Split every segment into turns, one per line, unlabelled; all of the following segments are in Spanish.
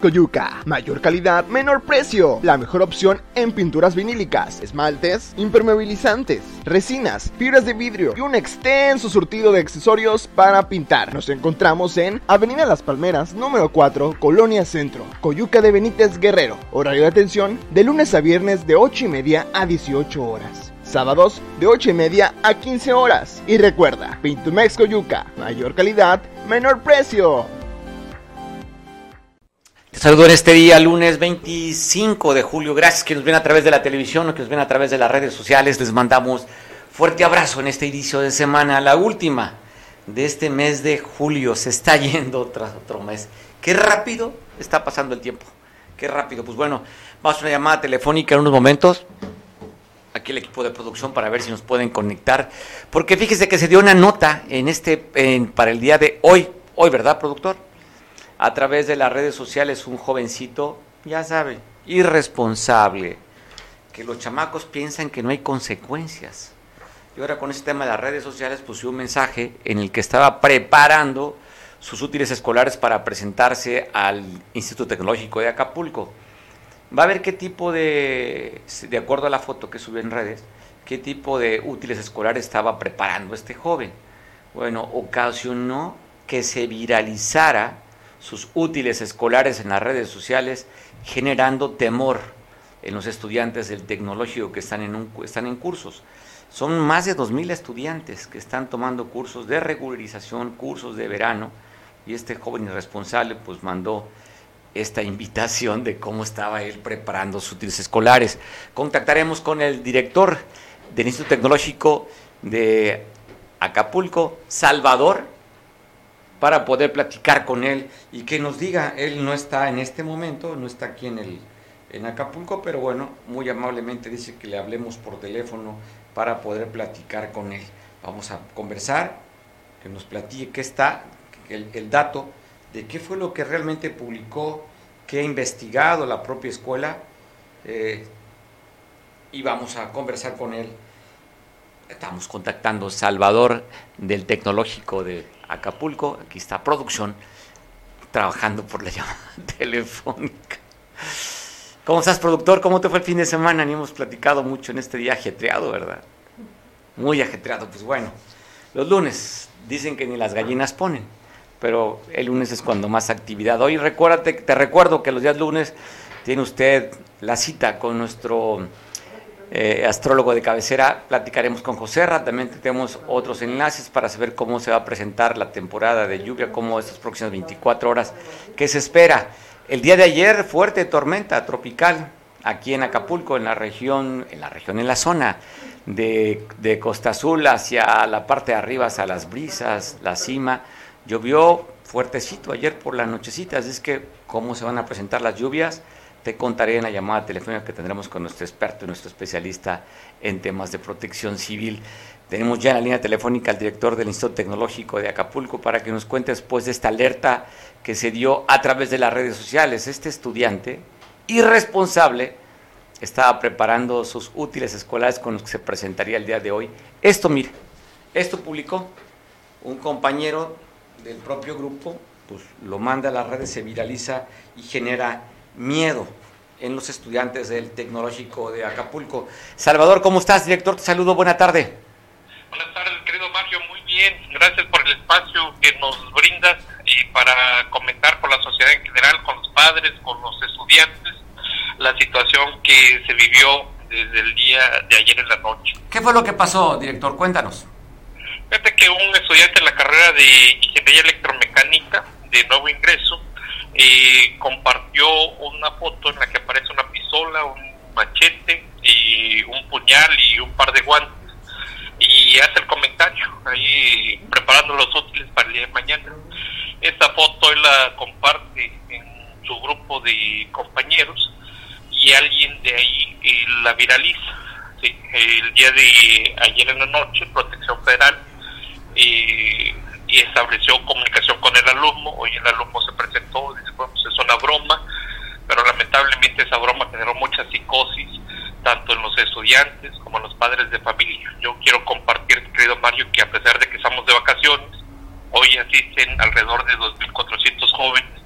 Coyuca. Mayor calidad, menor precio. La mejor opción en pinturas vinílicas, esmaltes, impermeabilizantes, resinas, fibras de vidrio y un extenso surtido de accesorios para pintar. Nos encontramos en Avenida Las Palmeras, número 4, Colonia Centro, Coyuca de Benítez Guerrero. Horario de atención de lunes a viernes de 8 y media a 18 horas. Sábados de 8 y media a 15 horas. Y recuerda, Pintumex Coyuca, mayor calidad, menor precio.
Saludo en este día, lunes 25 de julio. Gracias que nos ven a través de la televisión o que nos ven a través de las redes sociales. Les mandamos fuerte abrazo en este inicio de semana, la última de este mes de julio. Se está yendo tras otro mes. Qué rápido está pasando el tiempo. Qué rápido. Pues bueno, vamos a una llamada telefónica en unos momentos. Aquí el equipo de producción para ver si nos pueden conectar. Porque fíjese que se dio una nota en este, en, para el día de hoy. Hoy, ¿verdad, productor? A través de las redes sociales un jovencito, ya sabe, irresponsable, que los chamacos piensan que no hay consecuencias. Y ahora con este tema de las redes sociales puso un mensaje en el que estaba preparando sus útiles escolares para presentarse al Instituto Tecnológico de Acapulco. Va a ver qué tipo de, de acuerdo a la foto que subió en redes, qué tipo de útiles escolares estaba preparando este joven. Bueno, ocasionó que se viralizara sus útiles escolares en las redes sociales, generando temor en los estudiantes del tecnológico que están en, un, están en cursos. Son más de 2.000 estudiantes que están tomando cursos de regularización, cursos de verano, y este joven irresponsable pues mandó esta invitación de cómo estaba él preparando sus útiles escolares. Contactaremos con el director del Instituto Tecnológico de Acapulco, Salvador para poder platicar con él y que nos diga, él no está en este momento, no está aquí en, el, en Acapulco, pero bueno, muy amablemente dice que le hablemos por teléfono para poder platicar con él. Vamos a conversar, que nos platique qué está, el, el dato de qué fue lo que realmente publicó, qué ha investigado la propia escuela, eh, y vamos a conversar con él. Estamos contactando Salvador del Tecnológico de Acapulco, aquí está producción, trabajando por la llamada telefónica. ¿Cómo estás, productor? ¿Cómo te fue el fin de semana? Ni hemos platicado mucho en este día ajetreado, ¿verdad? Muy ajetreado, pues bueno. Los lunes dicen que ni las gallinas ponen, pero el lunes es cuando más actividad. Hoy recuérdate, te recuerdo que los días lunes tiene usted la cita con nuestro eh, astrólogo de cabecera, platicaremos con José Ra, también tenemos otros enlaces para saber cómo se va a presentar la temporada de lluvia, cómo estas próximas 24 horas, qué se espera. El día de ayer, fuerte tormenta tropical aquí en Acapulco, en la región, en la región, en la zona de, Costa Azul hacia la parte de arriba, hacia las brisas, la cima, llovió fuertecito ayer por la nochecita, así es que cómo se van a presentar las lluvias te contaré en la llamada telefónica que tendremos con nuestro experto, nuestro especialista en temas de protección civil. Tenemos ya en la línea telefónica al director del Instituto Tecnológico de Acapulco para que nos cuente después de esta alerta que se dio a través de las redes sociales. Este estudiante irresponsable estaba preparando sus útiles escolares con los que se presentaría el día de hoy. Esto, mire, esto publicó un compañero del propio grupo, pues lo manda a las redes, se viraliza y genera miedo en los estudiantes del Tecnológico de Acapulco. Salvador, ¿cómo estás, director? Te saludo, buena tarde.
Buenas tardes, querido Mario, muy bien. Gracias por el espacio que nos brindas y para comentar con la sociedad en general, con los padres, con los estudiantes, la situación que se vivió desde el día de ayer en la noche.
¿Qué fue lo que pasó, director? Cuéntanos.
Fíjate que un estudiante en la carrera de Ingeniería Electromecánica de nuevo ingreso eh, compartió una foto en la que aparece una pistola, un machete y un puñal y un par de guantes. Y hace el comentario ahí preparando los útiles para el día de mañana. Esta foto él la comparte en su grupo de compañeros y alguien de ahí eh, la viraliza. el día de ayer en la noche, Protección Federal eh, y estableció comunicación con el alumno. Hoy el alumno se presentó, dice, bueno, pues es una broma, pero lamentablemente esa broma generó mucha psicosis, tanto en los estudiantes como en los padres de familia. Yo quiero compartir, querido Mario, que a pesar de que estamos de vacaciones, hoy asisten alrededor de 2.400 jóvenes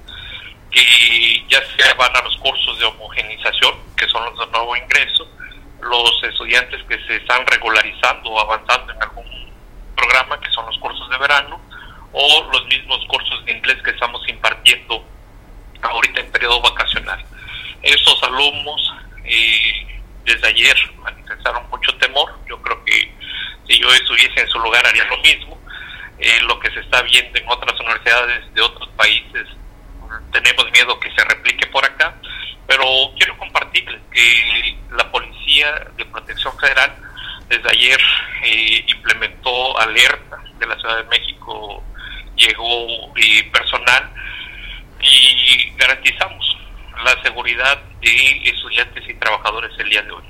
que ya se van a los cursos de homogenización, que son los de nuevo ingreso, los estudiantes que se están regularizando o avanzando en algún programa, que son los cursos de verano, o los mismos cursos de inglés que estamos impartiendo ahorita en periodo vacacional. Esos alumnos eh, desde ayer manifestaron mucho temor, yo creo que si yo estuviese en su lugar haría lo mismo, eh, lo que se está viendo en otras universidades de otros países, tenemos miedo que se replique por acá, pero quiero compartirles que la Policía de Protección Federal desde ayer eh, implementó alerta de la Ciudad de México, llegó eh, personal y garantizamos la seguridad de estudiantes y trabajadores el día de hoy.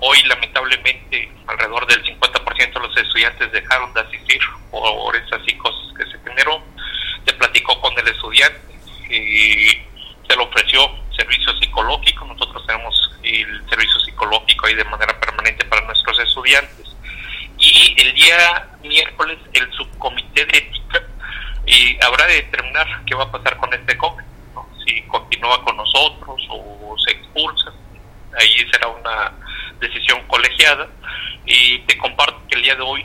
Hoy, lamentablemente, alrededor del 50% de los estudiantes dejaron de asistir por esas cosas que se generó. Se platicó con el estudiante, y se le ofreció servicio psicológico. Nosotros tenemos el servicio psicológico ahí de manera permanente para nuestros estudiantes. Y el día miércoles, el subcomité de ética y habrá de determinar qué va a pasar con este joven, si continúa con nosotros o se expulsa. Ahí será una decisión colegiada. Y te comparto que el día de hoy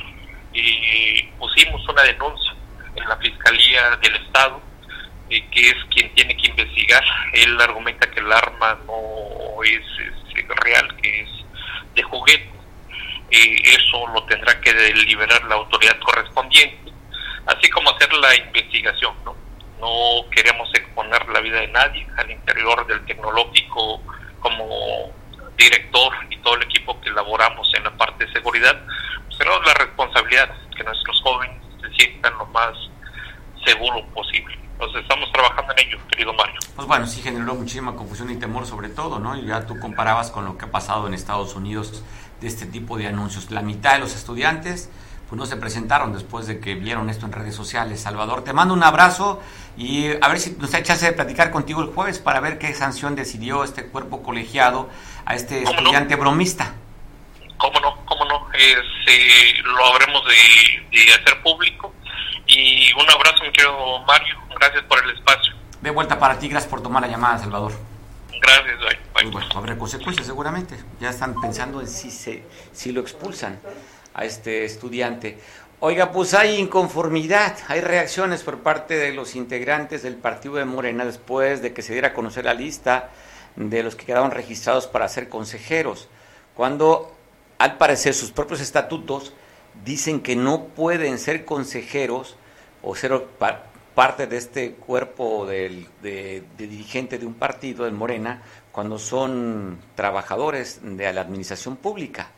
eh, pusimos una denuncia en la Fiscalía del Estado, eh, que es quien tiene que investigar. Él argumenta que el arma no es, real, que es de juguete. Eh, eso lo tendrá que deliberar la autoridad correspondiente, así como hacer la investigación. No, no queremos exponer la vida de nadie al interior del tecnológico como director y todo el equipo que elaboramos en la parte de seguridad, pues tenemos la responsabilidad que nuestros jóvenes se sientan lo más seguro posible. Entonces estamos trabajando en ello, querido Mario.
Pues bueno, sí generó muchísima confusión y temor sobre todo, ¿no? Y ya tú comparabas con lo que ha pasado en Estados Unidos de este tipo de anuncios. La mitad de los estudiantes pues no se presentaron después de que vieron esto en redes sociales. Salvador, te mando un abrazo y a ver si nos echase de platicar contigo el jueves para ver qué sanción decidió este cuerpo colegiado a este estudiante bromista.
¿Cómo no? ¿Cómo no? Eh, lo habremos de, hacer público. Y un abrazo, mi querido Mario. Gracias por el espacio.
De vuelta para ti, gracias por tomar la llamada, Salvador.
Gracias, bye.
Pues bueno, habrá consecuencias seguramente. Ya están pensando en si, se, si lo expulsan a este estudiante. Oiga, pues hay inconformidad, hay reacciones por parte de los integrantes del partido de Morena después de que se diera a conocer la lista de los que quedaron registrados para ser consejeros, cuando al parecer sus propios estatutos dicen que no pueden ser consejeros o ser parte de este cuerpo de, de dirigente de un partido, de Morena, cuando son trabajadores de la administración pública.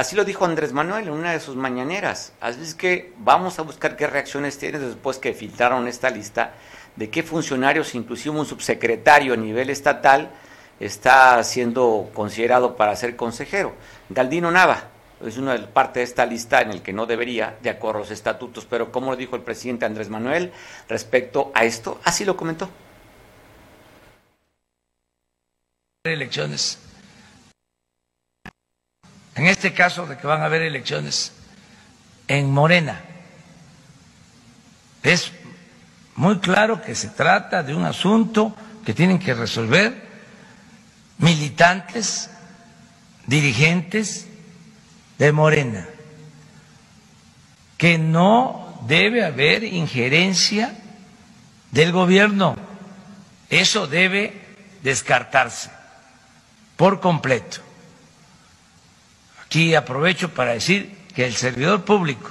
Así lo dijo Andrés Manuel en una de sus mañaneras. Así es que vamos a buscar qué reacciones tiene después que filtraron esta lista de qué funcionarios, inclusive un subsecretario a nivel estatal, está siendo considerado para ser consejero. Galdino Nava es una parte de esta lista en el que no debería, de acuerdo a los estatutos, pero como lo dijo el presidente Andrés Manuel respecto a esto, así lo comentó.
Elecciones en este caso de que van a haber elecciones en Morena. Es muy claro que se trata de un asunto que tienen que resolver militantes, dirigentes de Morena, que no debe haber injerencia del gobierno. Eso debe descartarse por completo. Aquí aprovecho para decir que el servidor público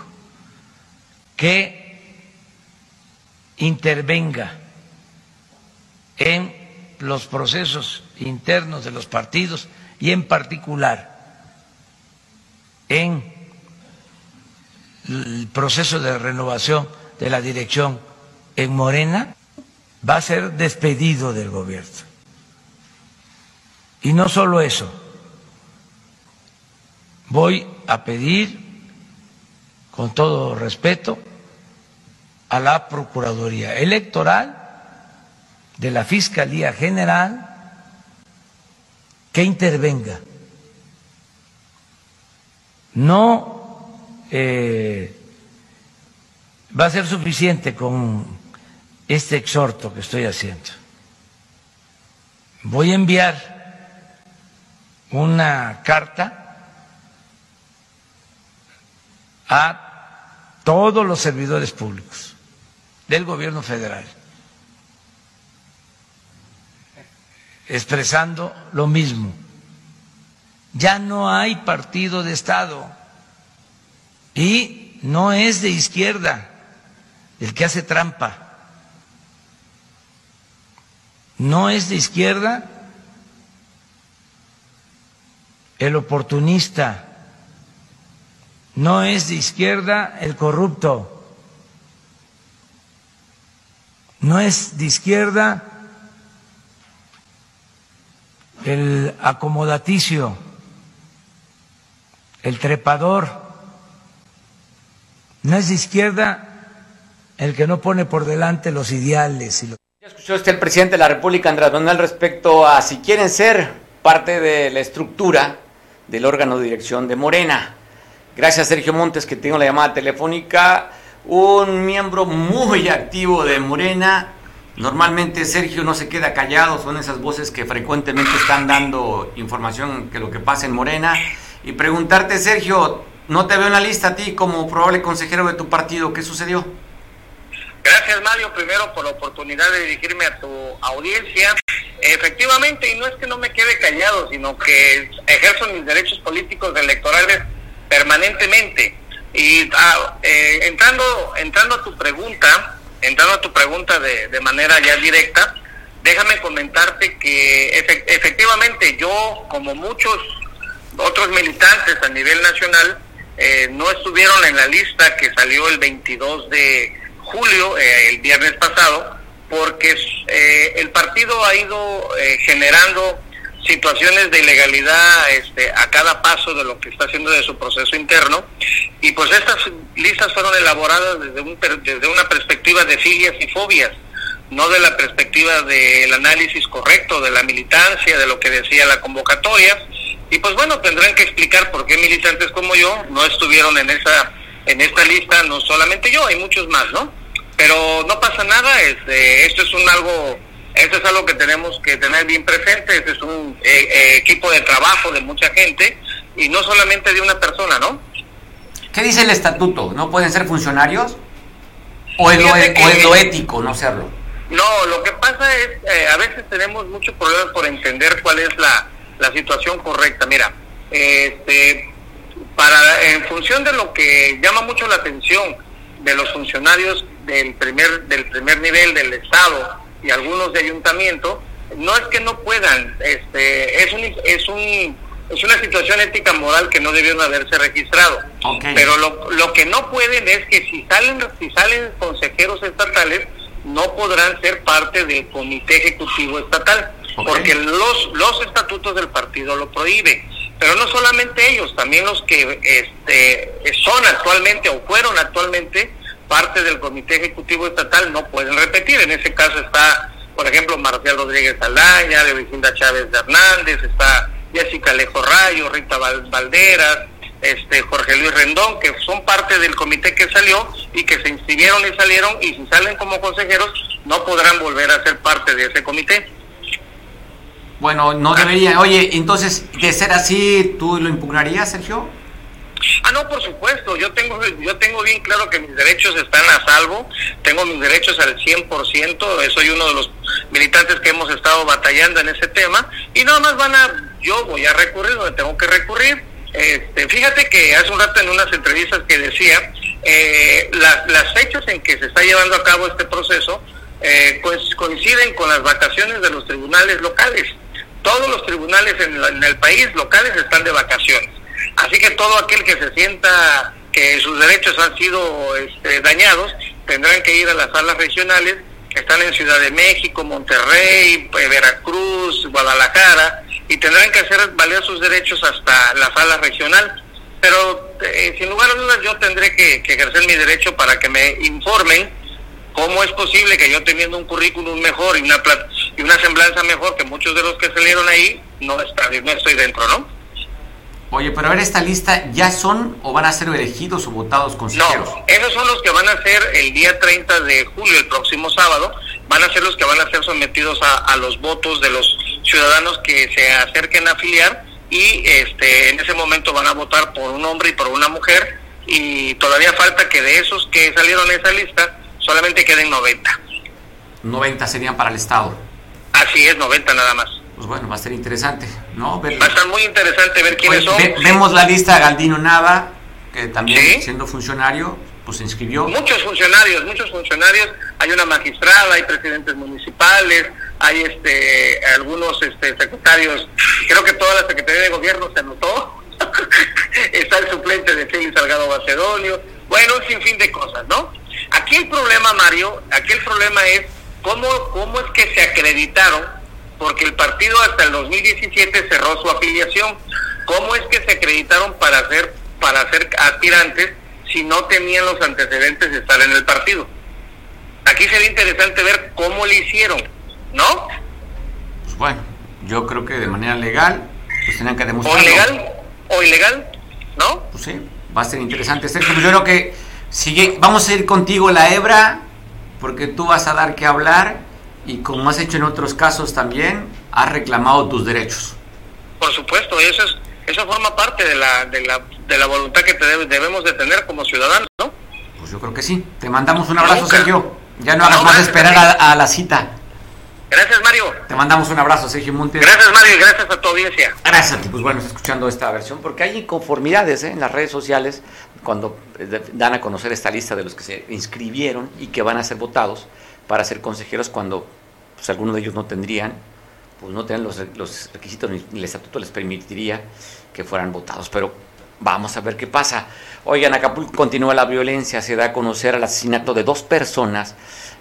que intervenga en los procesos internos de los partidos y en particular en el proceso de renovación de la dirección en Morena va a ser despedido del gobierno. Y no solo eso, voy a pedir, con todo respeto, a la Procuraduría Electoral de la Fiscalía General que intervenga. No eh, va a ser suficiente con este exhorto que estoy haciendo. voy a enviar una carta a todos los servidores públicos del gobierno federal, expresando lo mismo. Ya no hay partido de Estado y no es de izquierda el que hace trampa. No es de izquierda el oportunista, no es de izquierda el corrupto, no es de izquierda el acomodaticio, el trepador, no es de izquierda el que no pone por delante los ideales y los
ya escuchó usted el presidente de la República, Andrés Manuel, respecto a si quieren ser parte de la estructura del órgano de dirección de Morena. Gracias, Sergio Montes, que tengo la llamada telefónica. Un miembro muy activo de Morena. Normalmente Sergio no se queda callado, son esas voces que frecuentemente están dando información que lo que pasa en Morena. Y preguntarte, Sergio, no te veo en la lista a ti como probable consejero de tu partido, ¿qué sucedió?
Gracias Mario, primero por la oportunidad de dirigirme a tu audiencia. Efectivamente, y no es que no me quede callado, sino que ejerzo mis derechos políticos electorales permanentemente. Y ah, eh, entrando, entrando a tu pregunta, entrando a tu pregunta de, de manera ya directa, déjame comentarte que efectivamente yo, como muchos otros militantes a nivel nacional, eh, no estuvieron en la lista que salió el 22 de julio, eh, el viernes pasado, porque eh, el partido ha ido eh, generando situaciones de ilegalidad este, a cada paso de lo que está haciendo de su proceso interno y pues estas listas fueron elaboradas desde, un, desde una perspectiva de filias y fobias, no de la perspectiva del análisis correcto de la militancia, de lo que decía la convocatoria y pues bueno, tendrán que explicar por qué militantes como yo no estuvieron en esa en esta lista, no solamente yo, hay muchos más, ¿no? pero no pasa nada, este, esto es un algo, esto es algo que tenemos que tener bien presente, este es un eh, eh, equipo de trabajo de mucha gente y no solamente de una persona, ¿no?
¿Qué dice el estatuto? ¿No pueden ser funcionarios? ¿O es, lo, e-, ético no serlo?
No, lo que pasa es, eh, a veces tenemos muchos problemas por entender cuál es la, la situación correcta. Mira, este, para, en función de lo que llama mucho la atención de los funcionarios del primer, del primer nivel del Estado y algunos de ayuntamiento, no es que no puedan, este, es un, es un, es una situación ética moral que no debieron haberse registrado. Pero lo, lo que no pueden es que si salen, si salen consejeros estatales, no podrán ser parte del comité ejecutivo estatal, porque los, los estatutos del partido lo prohíben. Pero no solamente ellos, también los que este, son actualmente o fueron actualmente parte del Comité Ejecutivo Estatal no pueden repetir. En ese caso está, por ejemplo, Marcial Rodríguez Aldaña, de Vicinda Chávez de Hernández, está Jessica Alejo Rayo, Rita Valderas, este Jorge Luis Rendón, que son parte del comité que salió y que se inscribieron y salieron y si salen como consejeros no podrán volver a ser parte de ese comité.
Bueno, no debería. Oye, entonces, de ser así, ¿tú lo impugnarías, Sergio?
Ah, no, por supuesto, yo tengo, yo tengo bien claro que mis derechos están a salvo, tengo mis derechos al 100%, soy uno de los militantes que hemos estado batallando en ese tema, y nada más van a, yo voy a recurrir donde tengo que recurrir. Este, fíjate que hace un rato en unas entrevistas que decía, eh, las fechas en que se está llevando a cabo este proceso eh, coinciden con las vacaciones de los tribunales locales. Todos los tribunales en el país locales están de vacaciones. Así que todo aquel que se sienta que sus derechos han sido este, dañados tendrán que ir a las salas regionales que están en Ciudad de México, Monterrey, eh, Veracruz, Guadalajara y tendrán que hacer valer sus derechos hasta la sala regional. Pero eh, sin lugar a dudas yo tendré que, ejercer mi derecho para que me informen cómo es posible que yo teniendo un currículum mejor y una y una semblanza mejor que muchos de los que salieron ahí no está no estoy dentro, ¿no?
Oye, pero a ver, esta lista, ¿ya son o van a ser elegidos o votados consejeros?
No, esos son los que van a ser el día 30 de julio, el próximo sábado, van a ser los que van a ser sometidos a, los votos de los ciudadanos que se acerquen a afiliar y este en ese momento van a votar por un hombre y por una mujer y todavía falta que de esos que salieron en esa lista solamente queden 90.
90 serían para el Estado.
Así es, 90 nada más.
Pues bueno, va a ser interesante, ¿no?
Va a estar muy interesante ver quiénes
pues
son.
vemos la lista Galdino Nava, que también siendo funcionario, pues se inscribió.
Muchos funcionarios, muchos funcionarios. Hay una magistrada, hay presidentes municipales, hay este algunos este secretarios. Creo que toda la Secretaría de Gobierno se anotó. Está el suplente de Félix Salgado Macedonio. Bueno, un sinfín de cosas, ¿no? Aquí el problema, Mario, aquí el problema es cómo, cómo es que se acreditaron, porque el partido hasta el 2017 cerró su afiliación. ¿Cómo es que se acreditaron para ser, para ser aspirantes si no tenían los antecedentes de estar en el partido? Aquí sería interesante ver cómo lo hicieron, ¿no?
Pues bueno, yo creo que de manera legal, pues tenían que demostrarlo.
O ilegal, o ilegal, ¿no?
Pues sí, va a ser interesante. Sergio, pues yo creo que sigue, vamos a ir contigo la hebra, porque tú vas a dar que hablar y como has hecho en otros casos también, has reclamado tus derechos.
Por supuesto, eso es, eso forma parte de la, de la, de la voluntad que debemos de tener como ciudadanos, ¿no?
Pues yo creo que sí. Te mandamos un abrazo, Sergio. Ya no hagas más esperar a, la cita.
Gracias, Mario.
Te mandamos un abrazo, Sergio Montes.
Gracias, Mario, y gracias a tu audiencia.
Gracias a ti. Pues bueno, escuchando esta versión, porque hay inconformidades ¿eh? en las redes sociales cuando eh, dan a conocer esta lista de los que se inscribieron y que van a ser votados para ser consejeros cuando pues, algunos de ellos no tendrían, pues no tienen los, los requisitos ni, el estatuto les permitiría que fueran votados. Pero vamos a ver qué pasa. Oigan, Acapulco continúa la violencia, se da a conocer el asesinato de dos personas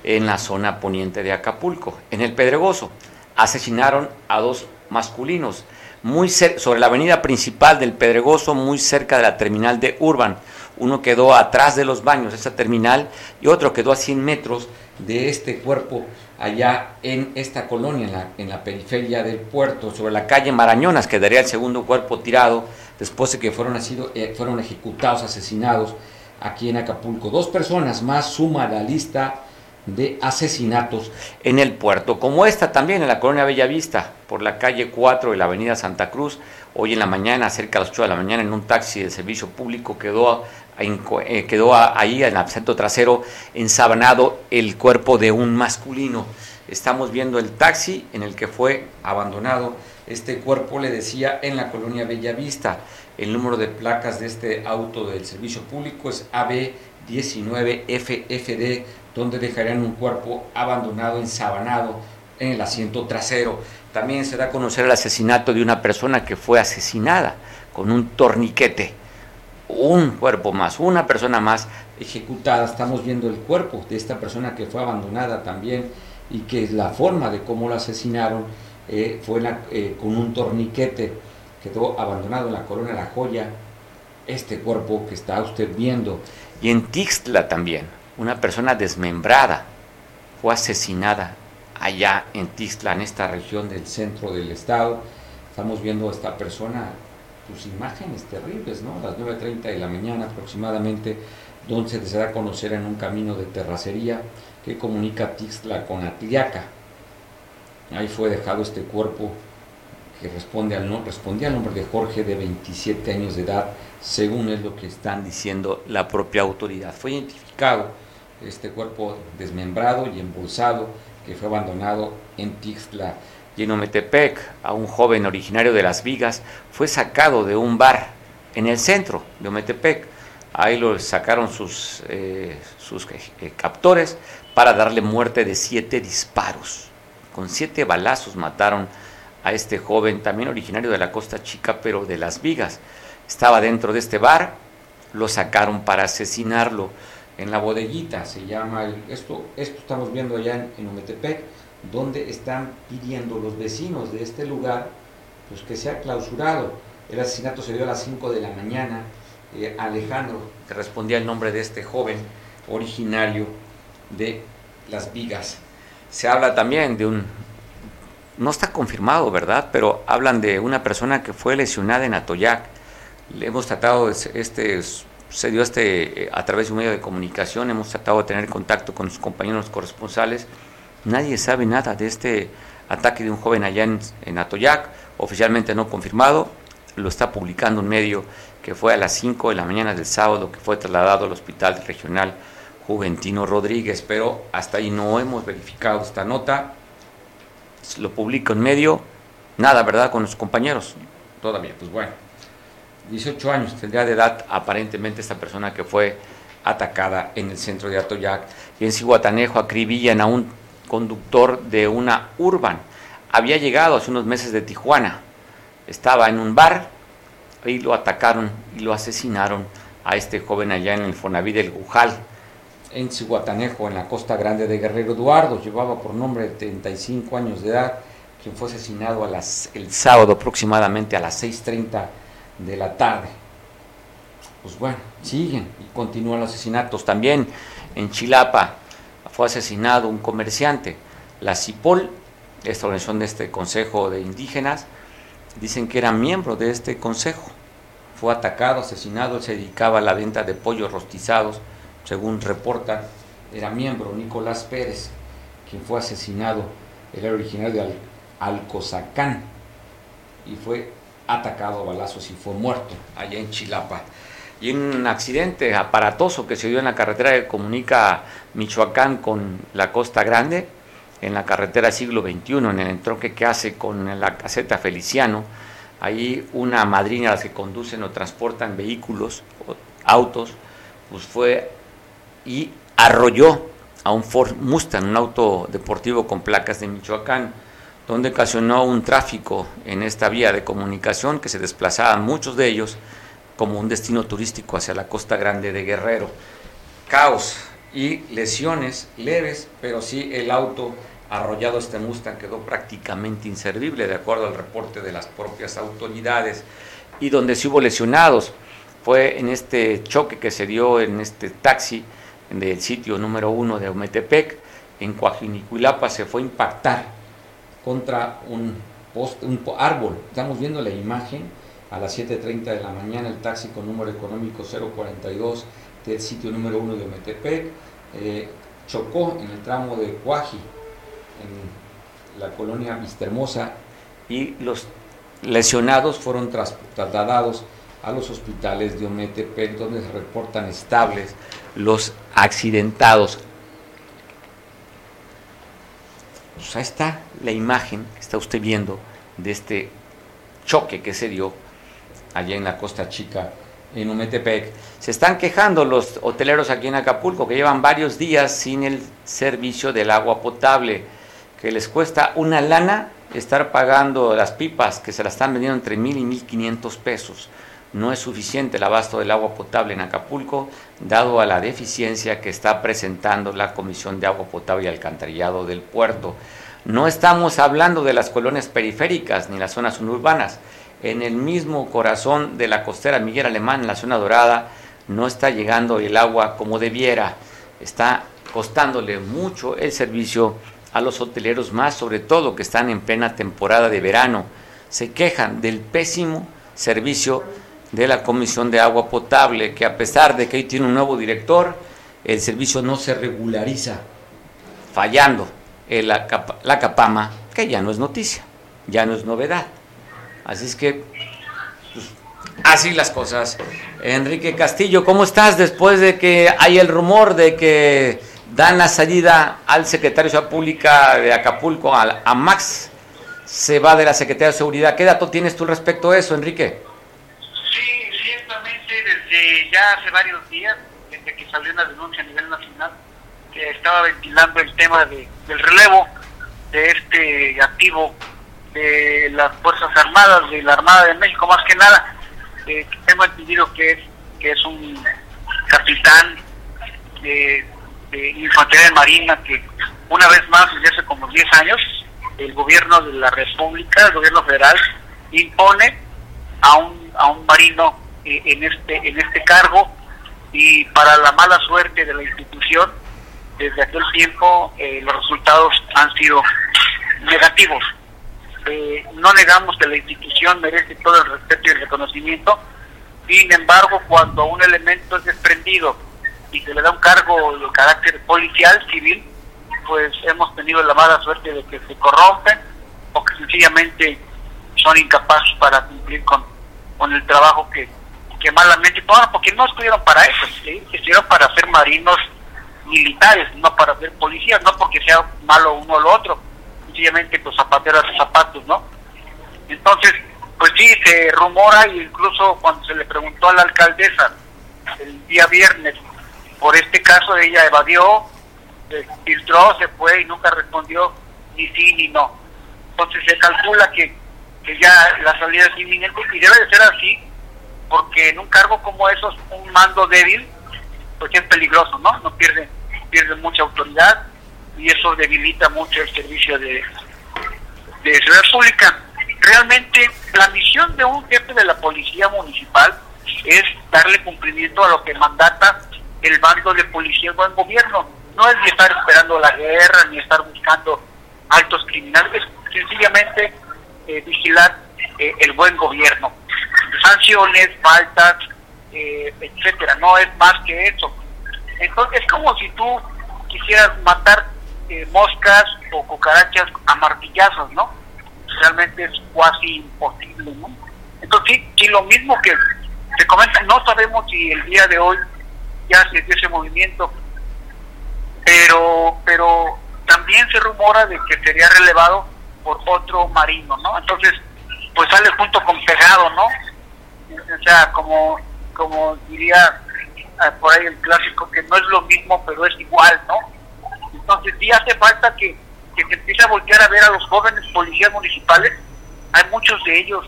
en la zona poniente de Acapulco, en el Pedregoso. Asesinaron a dos masculinos muy sobre la avenida principal del Pedregoso, muy cerca de la terminal de Urban. Uno quedó atrás de los baños, esa terminal, y otro quedó a 100 metros de este cuerpo allá en esta colonia, en la, en la periferia del puerto, sobre la calle Marañonas, quedaría el segundo cuerpo tirado después de que fueron, sido, eh, fueron ejecutados, asesinados aquí en Acapulco. Dos personas más suma la lista de asesinatos en el puerto, como esta también en la colonia Bellavista, por la calle 4 de la avenida Santa Cruz. Hoy en la mañana, cerca de las 8 de la mañana, en un taxi de servicio público quedó, quedó ahí en el centro trasero ensabanado el cuerpo de un masculino. Estamos viendo el taxi en el que fue abandonado este cuerpo, le decía, en la colonia Bellavista. El número de placas de este auto del servicio público es AB19FFD donde dejarían un cuerpo abandonado, ensabanado en el asiento trasero. También se da a conocer el asesinato de una persona que fue asesinada con un torniquete. Un cuerpo más, una persona más ejecutada. Estamos viendo el cuerpo de esta persona que fue abandonada también y que la forma de cómo la asesinaron eh, fue eh, con un torniquete. Quedó abandonado en la colonia La Joya este cuerpo que está usted viendo. Y en Tixtla también una persona desmembrada fue asesinada allá en Tixla, en esta región del centro del estado. Estamos viendo a esta persona, sus imágenes terribles, ¿no? A las 9.30 de la mañana aproximadamente, donde se da a conocer en un camino de terracería que comunica Tixla con Atliaca. Ahí fue dejado este cuerpo que responde al, respondía al nombre de Jorge de 27 años de edad, según es lo que están diciendo la propia autoridad. Fue identificado este cuerpo desmembrado y embolsado que fue abandonado en Tixla. Y en Ometepec, a un joven originario de Las Vigas, fue sacado de un bar en el centro de Ometepec. Ahí lo sacaron sus, eh, sus eh, captores para darle muerte de siete disparos. Con siete balazos mataron a este joven, también originario de la Costa Chica, pero de Las Vigas. Estaba dentro de este bar, lo sacaron para asesinarlo en la bodeguita, se llama, el, esto, esto estamos viendo allá en, en Ometepec, donde están pidiendo los vecinos de este lugar pues que sea clausurado. El asesinato se dio a las 5 de la mañana. Eh, Alejandro, que respondía el nombre de este joven originario de Las Vigas. Se habla también de un, no está confirmado, ¿verdad? Pero hablan de una persona que fue lesionada en Atoyac. Le hemos tratado este se dio este, eh, a través de un medio de comunicación, hemos tratado de tener contacto con sus compañeros corresponsales, nadie sabe nada de este ataque de un joven allá en, en Atoyac, oficialmente no confirmado, lo está publicando un medio que fue a las 5 de la mañana del sábado, que fue trasladado al Hospital Regional Juventino Rodríguez, pero hasta ahí no hemos verificado esta nota, lo publica un medio, nada, ¿verdad?, con los compañeros, todavía, pues bueno, 18 años tendría de edad aparentemente esta persona que fue atacada en el centro de Atoyac. Y en Cihuatanejo acribillan a un conductor de una urban. Había llegado hace unos meses de Tijuana, estaba en un bar y lo atacaron y lo asesinaron a este joven allá en el Fonaví del Gujal, en Cihuatanejo, en la costa grande de Guerrero Eduardo. Llevaba por nombre de 35 años de edad, quien fue asesinado el sábado aproximadamente a las 6.30 de la tarde. Pues bueno, siguen y continúan los asesinatos. También en Chilapa fue asesinado un comerciante. La CIPOL, esta organización de este Consejo de Indígenas, dicen que era miembro de este consejo. Fue atacado, asesinado, se dedicaba a la venta de pollos rostizados, según reportan, era miembro Nicolás Pérez, quien fue asesinado, era originario de Alcozacán y fue atacado a balazos y fue muerto allá en Chilapa. Y un accidente aparatoso que se dio en la carretera que comunica Michoacán con la Costa Grande, en la carretera siglo XXI, en el entronque que hace con la caseta Feliciano. Ahí una madrina a las que conducen o transportan vehículos, o autos, pues fue y arrolló a un Ford Mustang, un auto deportivo con placas de Michoacán donde ocasionó un tráfico en esta vía de comunicación que se desplazaban muchos de ellos como un destino turístico hacia la costa grande de Guerrero. Caos y lesiones leves, pero sí el auto arrollado este Mustang quedó prácticamente inservible de acuerdo al reporte de las propias autoridades y donde sí hubo lesionados fue en este choque que se dio en este taxi del sitio número uno de Ometepec en Coajinicuilapa se fue a impactar contra un, un árbol. Estamos viendo la imagen a las 7.30 de la mañana, el taxi con número económico 042 del sitio número 1 de Metepec, eh, chocó en el tramo de Cuaji, en la colonia Vistahermosa, y los lesionados fueron trasladados a los hospitales de Ometepec, donde se reportan estables los accidentados. Pues ahí está la imagen que está usted viendo de este choque que se dio allá en la Costa Chica, en Umetepec. Se están quejando los hoteleros aquí en Acapulco que llevan varios días sin el servicio del agua potable, que les cuesta una lana estar pagando las pipas que se las están vendiendo entre mil y mil quinientos pesos. No es suficiente el abasto del agua potable en Acapulco, dado a la deficiencia que está presentando la Comisión de Agua Potable y Alcantarillado del puerto. No estamos hablando de las colonias periféricas ni las zonas urbanas. En el mismo corazón de la costera Miguel Alemán, en la zona dorada, no está llegando el agua como debiera. Está costándole mucho el servicio a los hoteleros, más sobre todo que están en plena temporada de verano. Se quejan del pésimo servicio de la Comisión de Agua Potable, que a pesar de que hoy tiene un nuevo director, el servicio no se regulariza, fallando la, la Capama, que ya no es noticia, ya no es novedad. Así es que, pues, así las cosas. Enrique Castillo, ¿cómo estás después de que hay el rumor de que dan la salida al secretario de Seguridad Pública de Acapulco, a, a Max? Se va de la Secretaría de Seguridad. ¿Qué dato tienes tú respecto a eso, Enrique?
Sí, ciertamente desde ya hace varios días, desde que salió una denuncia a nivel nacional, que estaba ventilando el tema de, del relevo de este activo de las Fuerzas Armadas, de la Armada de México más que nada. Eh, tengo entendido que es, que es un capitán de, infantería de marina que una vez más desde hace como 10 años el gobierno de la República, el gobierno federal, impone a un, a un marino eh, en este en este cargo y para la mala suerte de la institución desde aquel tiempo eh, los resultados han sido negativos. Eh, no negamos que la institución merece todo el respeto y el reconocimiento, sin embargo, cuando un elemento es desprendido y se le da un cargo de carácter policial, civil, pues hemos tenido la mala suerte de que se corrompen sencillamente son incapaces para cumplir con, con el trabajo que, que malamente tomaron, porque no estuvieron para eso, estuvieron para ser marinos militares, no para ser policías, no porque sea malo uno o lo otro, sencillamente pues zapateros de zapatos, ¿no? Entonces, pues sí, se rumora e incluso cuando se le preguntó a la alcaldesa el día viernes por este caso, ella evadió, se filtró, se fue y nunca respondió ni sí ni no. Entonces se calcula que, que ya la salida es inminente y debe de ser así, porque en un cargo como esos, un mando débil, pues es peligroso, ¿no? No pierde, pierde mucha autoridad y eso debilita mucho el servicio de, de seguridad pública. Realmente la misión de un jefe de la policía municipal es darle cumplimiento a lo que mandata el bando de policía buen gobierno. No es ni estar esperando la guerra, ni estar buscando altos criminales, sencillamente eh, vigilar eh, el buen gobierno. Sanciones, faltas, eh, etcétera, no es más que eso. Entonces es como si tú quisieras matar moscas o cucarachas a martillazos, ¿no? Realmente es casi imposible, ¿no? Entonces, sí, lo mismo que se comenta, no sabemos si el día de hoy ya se dio ese movimiento, pero, pero también se rumora de que sería relevado por otro marino, ¿no? Entonces, pues sale junto con pegado, ¿no? O sea, como, como diría ah, por ahí el clásico, que no es lo mismo, pero es igual, ¿no? Entonces sí hace falta que, que se empiece a voltear a ver a los jóvenes policías municipales. Hay muchos de ellos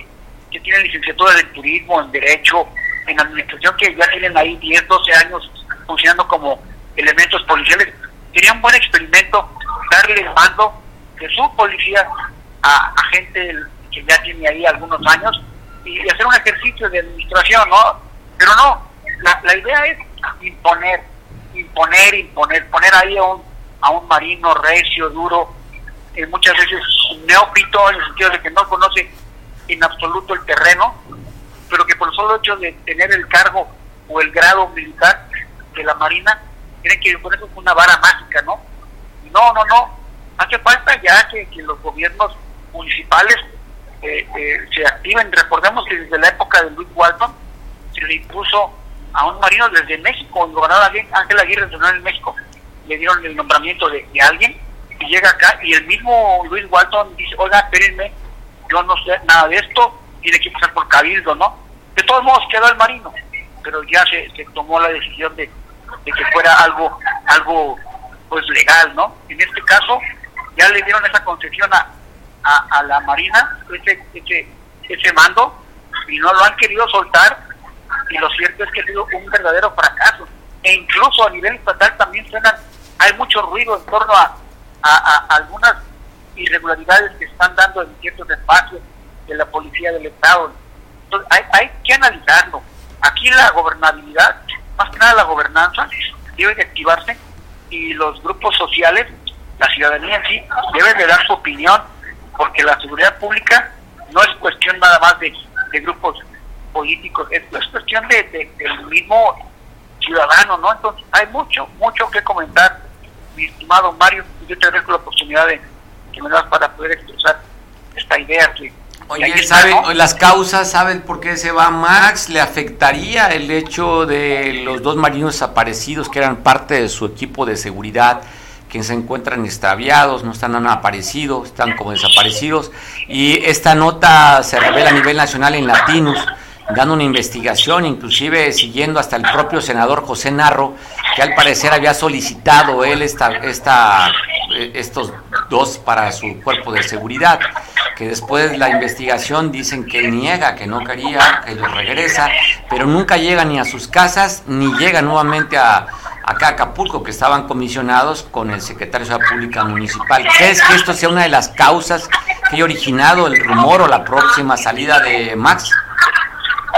que tienen licenciatura de turismo, en derecho, en administración, que ya tienen ahí 10, 12 años funcionando como elementos policiales. Sería un buen experimento darle el mando de su policía a, gente que ya tiene ahí algunos años y hacer un ejercicio de administración, ¿no? Pero no, la, la idea es imponer, imponer, imponer, poner ahí a un, a un marino recio, duro, eh, muchas veces neófito en el sentido de que no conoce en absoluto el terreno, pero que por el solo hecho de tener el cargo o el grado militar de la Marina, tiene que poner una vara mágica, ¿no? No, no, no. Hace falta ya que, los gobiernos municipales eh, eh, se activen. Recordemos que desde la época de Luis Walton se le impuso a un marino desde México, el gobernador Ángel Aguirre en México, le dieron el nombramiento de, alguien y llega acá y el mismo Luis Walton dice, oiga, espérenme, yo no sé nada de esto, tiene que pasar por cabildo, ¿no? De todos modos quedó el marino, pero ya se, tomó la decisión de, que fuera algo algo pues legal, ¿no? En este caso ya le dieron esa concesión a, a, la Marina, ese, ese, ese mando, y no lo han querido soltar, y lo cierto es que ha sido un verdadero fracaso. E incluso a nivel estatal también suenan, hay mucho ruido en torno a, algunas irregularidades que están dando en ciertos espacios de la policía del Estado. Entonces hay, hay que analizarlo. Aquí la gobernabilidad, más que nada la gobernanza, debe de activarse y los grupos sociales, la ciudadanía en sí, deben de dar su opinión, porque la seguridad pública no es cuestión nada más de, grupos políticos, es, cuestión de, del mismo ciudadano, ¿no? Entonces hay mucho, mucho que comentar, mi estimado Mario, yo te agradezco la oportunidad de que me das para poder expresar esta idea que
Oye, ¿saben las causas? ¿Saben por qué se va Max? ¿Le afectaría el hecho de los dos marinos desaparecidos que eran parte de su equipo de seguridad? que se encuentran extraviados, no están aparecidos, están como desaparecidos. Y esta nota se revela a nivel nacional en Latinos, dando una investigación, inclusive siguiendo hasta el propio senador José Narro, que al parecer había solicitado él esta, esta, eh, estos dos para su cuerpo de seguridad que después de la investigación dicen que niega, que no quería, que los regresa, pero nunca llega ni a sus casas, ni llega nuevamente a, acá a Acapulco, que estaban comisionados con el secretario de Ciudad Pública Municipal. ¿Crees que esto sea una de las causas que haya originado el rumor o la próxima salida de Max?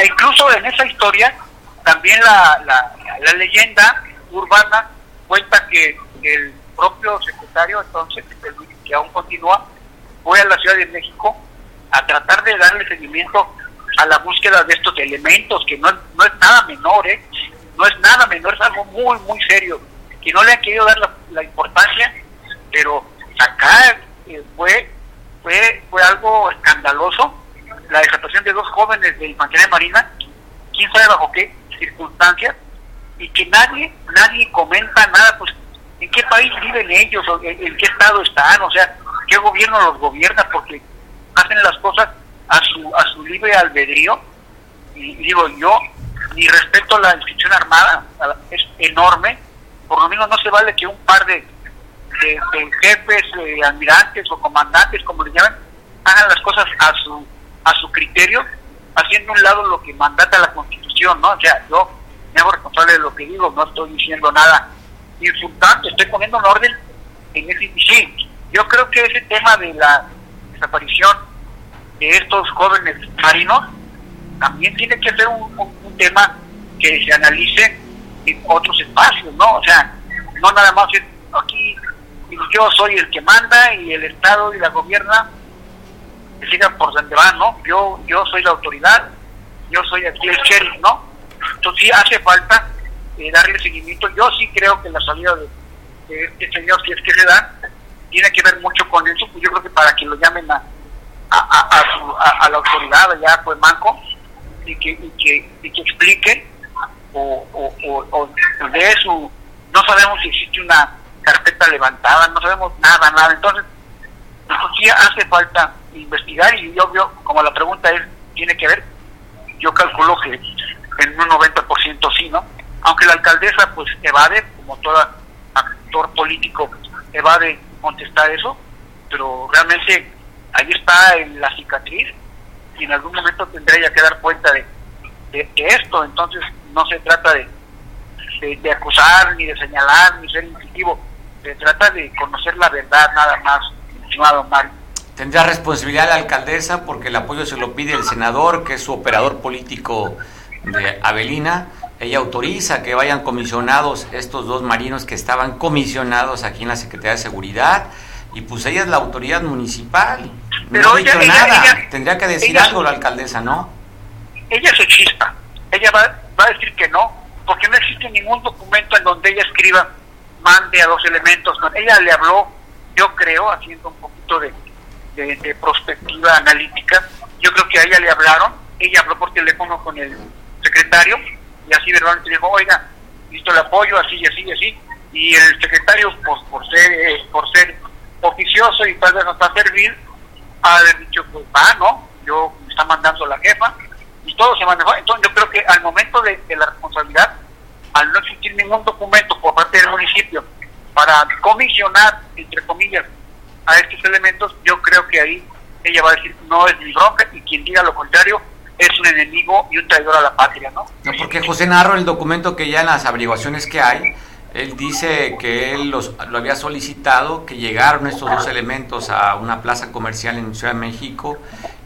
E incluso en esa historia, también la, la, leyenda urbana cuenta que el propio secretario, entonces, que aún continúa, fue a la Ciudad de México a tratar de darle seguimiento a la búsqueda de estos elementos, que no, no es nada menor, ¿eh? no es nada menor, es algo muy, muy serio, que no le han querido dar la, importancia, pero acá eh, fue fue, fue algo escandaloso la desaparición de dos jóvenes de infantería marina, quién sabe bajo qué circunstancias, y que nadie, nadie comenta nada, pues en qué país viven ellos, o en, qué estado están, o sea, qué gobierno los gobierna, porque hacen las cosas a su, a su libre albedrío, y, digo yo, mi respeto a la institución armada es enorme, por lo menos no se vale que un par de, de, jefes, almirantes o comandantes, como le llaman, hagan las cosas a su a su criterio, haciendo un lado lo que mandata la Constitución, ¿no? O sea, yo me hago responsable de lo que digo, no estoy diciendo nada insultante, estoy poniendo un orden en ese... Sí, yo creo que ese tema de la desaparición de estos jóvenes marinos también tiene que ser un, un tema que se analice en otros espacios, ¿no? O sea, no nada más es aquí yo soy el que manda y el Estado y la gobierna que sigan por donde van, ¿no? Yo, yo soy la autoridad, yo soy aquí el sheriff, ¿no? Entonces sí hace falta eh, darle seguimiento. Yo sí creo que la salida de, este señor, si es que se da, tiene que ver mucho con eso, pues yo creo que para que lo llamen a, a, la autoridad allá pues Manco y que, y que, y que explique o, o, o, de eso no sabemos si existe una carpeta levantada, no sabemos nada, nada. Entonces, entonces sí hace falta investigar y veo, como la pregunta es, ¿tiene que ver? Yo calculo que en un 90% sí, ¿no? Aunque la alcaldesa pues evade, como todo actor político evade contestar eso, pero realmente ahí está en la cicatriz y en algún momento tendría que dar cuenta de, de, esto, entonces no se trata de, de, acusar, ni de señalar, ni ser incisivo, se trata de conocer la verdad nada más, estimado Mario.
Tendrá responsabilidad la alcaldesa porque el apoyo se lo pide el senador, que es su operador político de Avelina. Ella autoriza que vayan comisionados estos dos marinos que estaban comisionados aquí en la Secretaría de Seguridad. Y pues ella es la autoridad municipal. no ha dicho nada. Tendría que decir algo la alcaldesa, ¿no?
Ella se chispa. Ella va, va a decir que no, porque no existe ningún documento en donde ella escriba mande a dos elementos. Ella le habló, yo creo, haciendo un poquito de de, prospectiva analítica. Yo creo que a ella le hablaron, ella habló por teléfono con el secretario y así verbalmente dijo, oiga, listo el apoyo, así y así y así. Y el secretario, pues por ser, eh, por ser oficioso y tal vez hasta servir, ha dicho, pues va, ¿no? Yo me está mandando la jefa y todo se manejó. Entonces yo creo que al momento de, de la responsabilidad, al no existir ningún documento por parte del municipio para comisionar, entre comillas, a estos elementos, yo creo que ahí ella va a decir, no es mi bronca, y quien diga lo contrario es un enemigo y un traidor a la patria, ¿no?
No, porque José Narro, el documento que ya en las averiguaciones que hay, él dice que él los, lo había solicitado, que llegaron estos dos elementos a una plaza comercial en Ciudad de México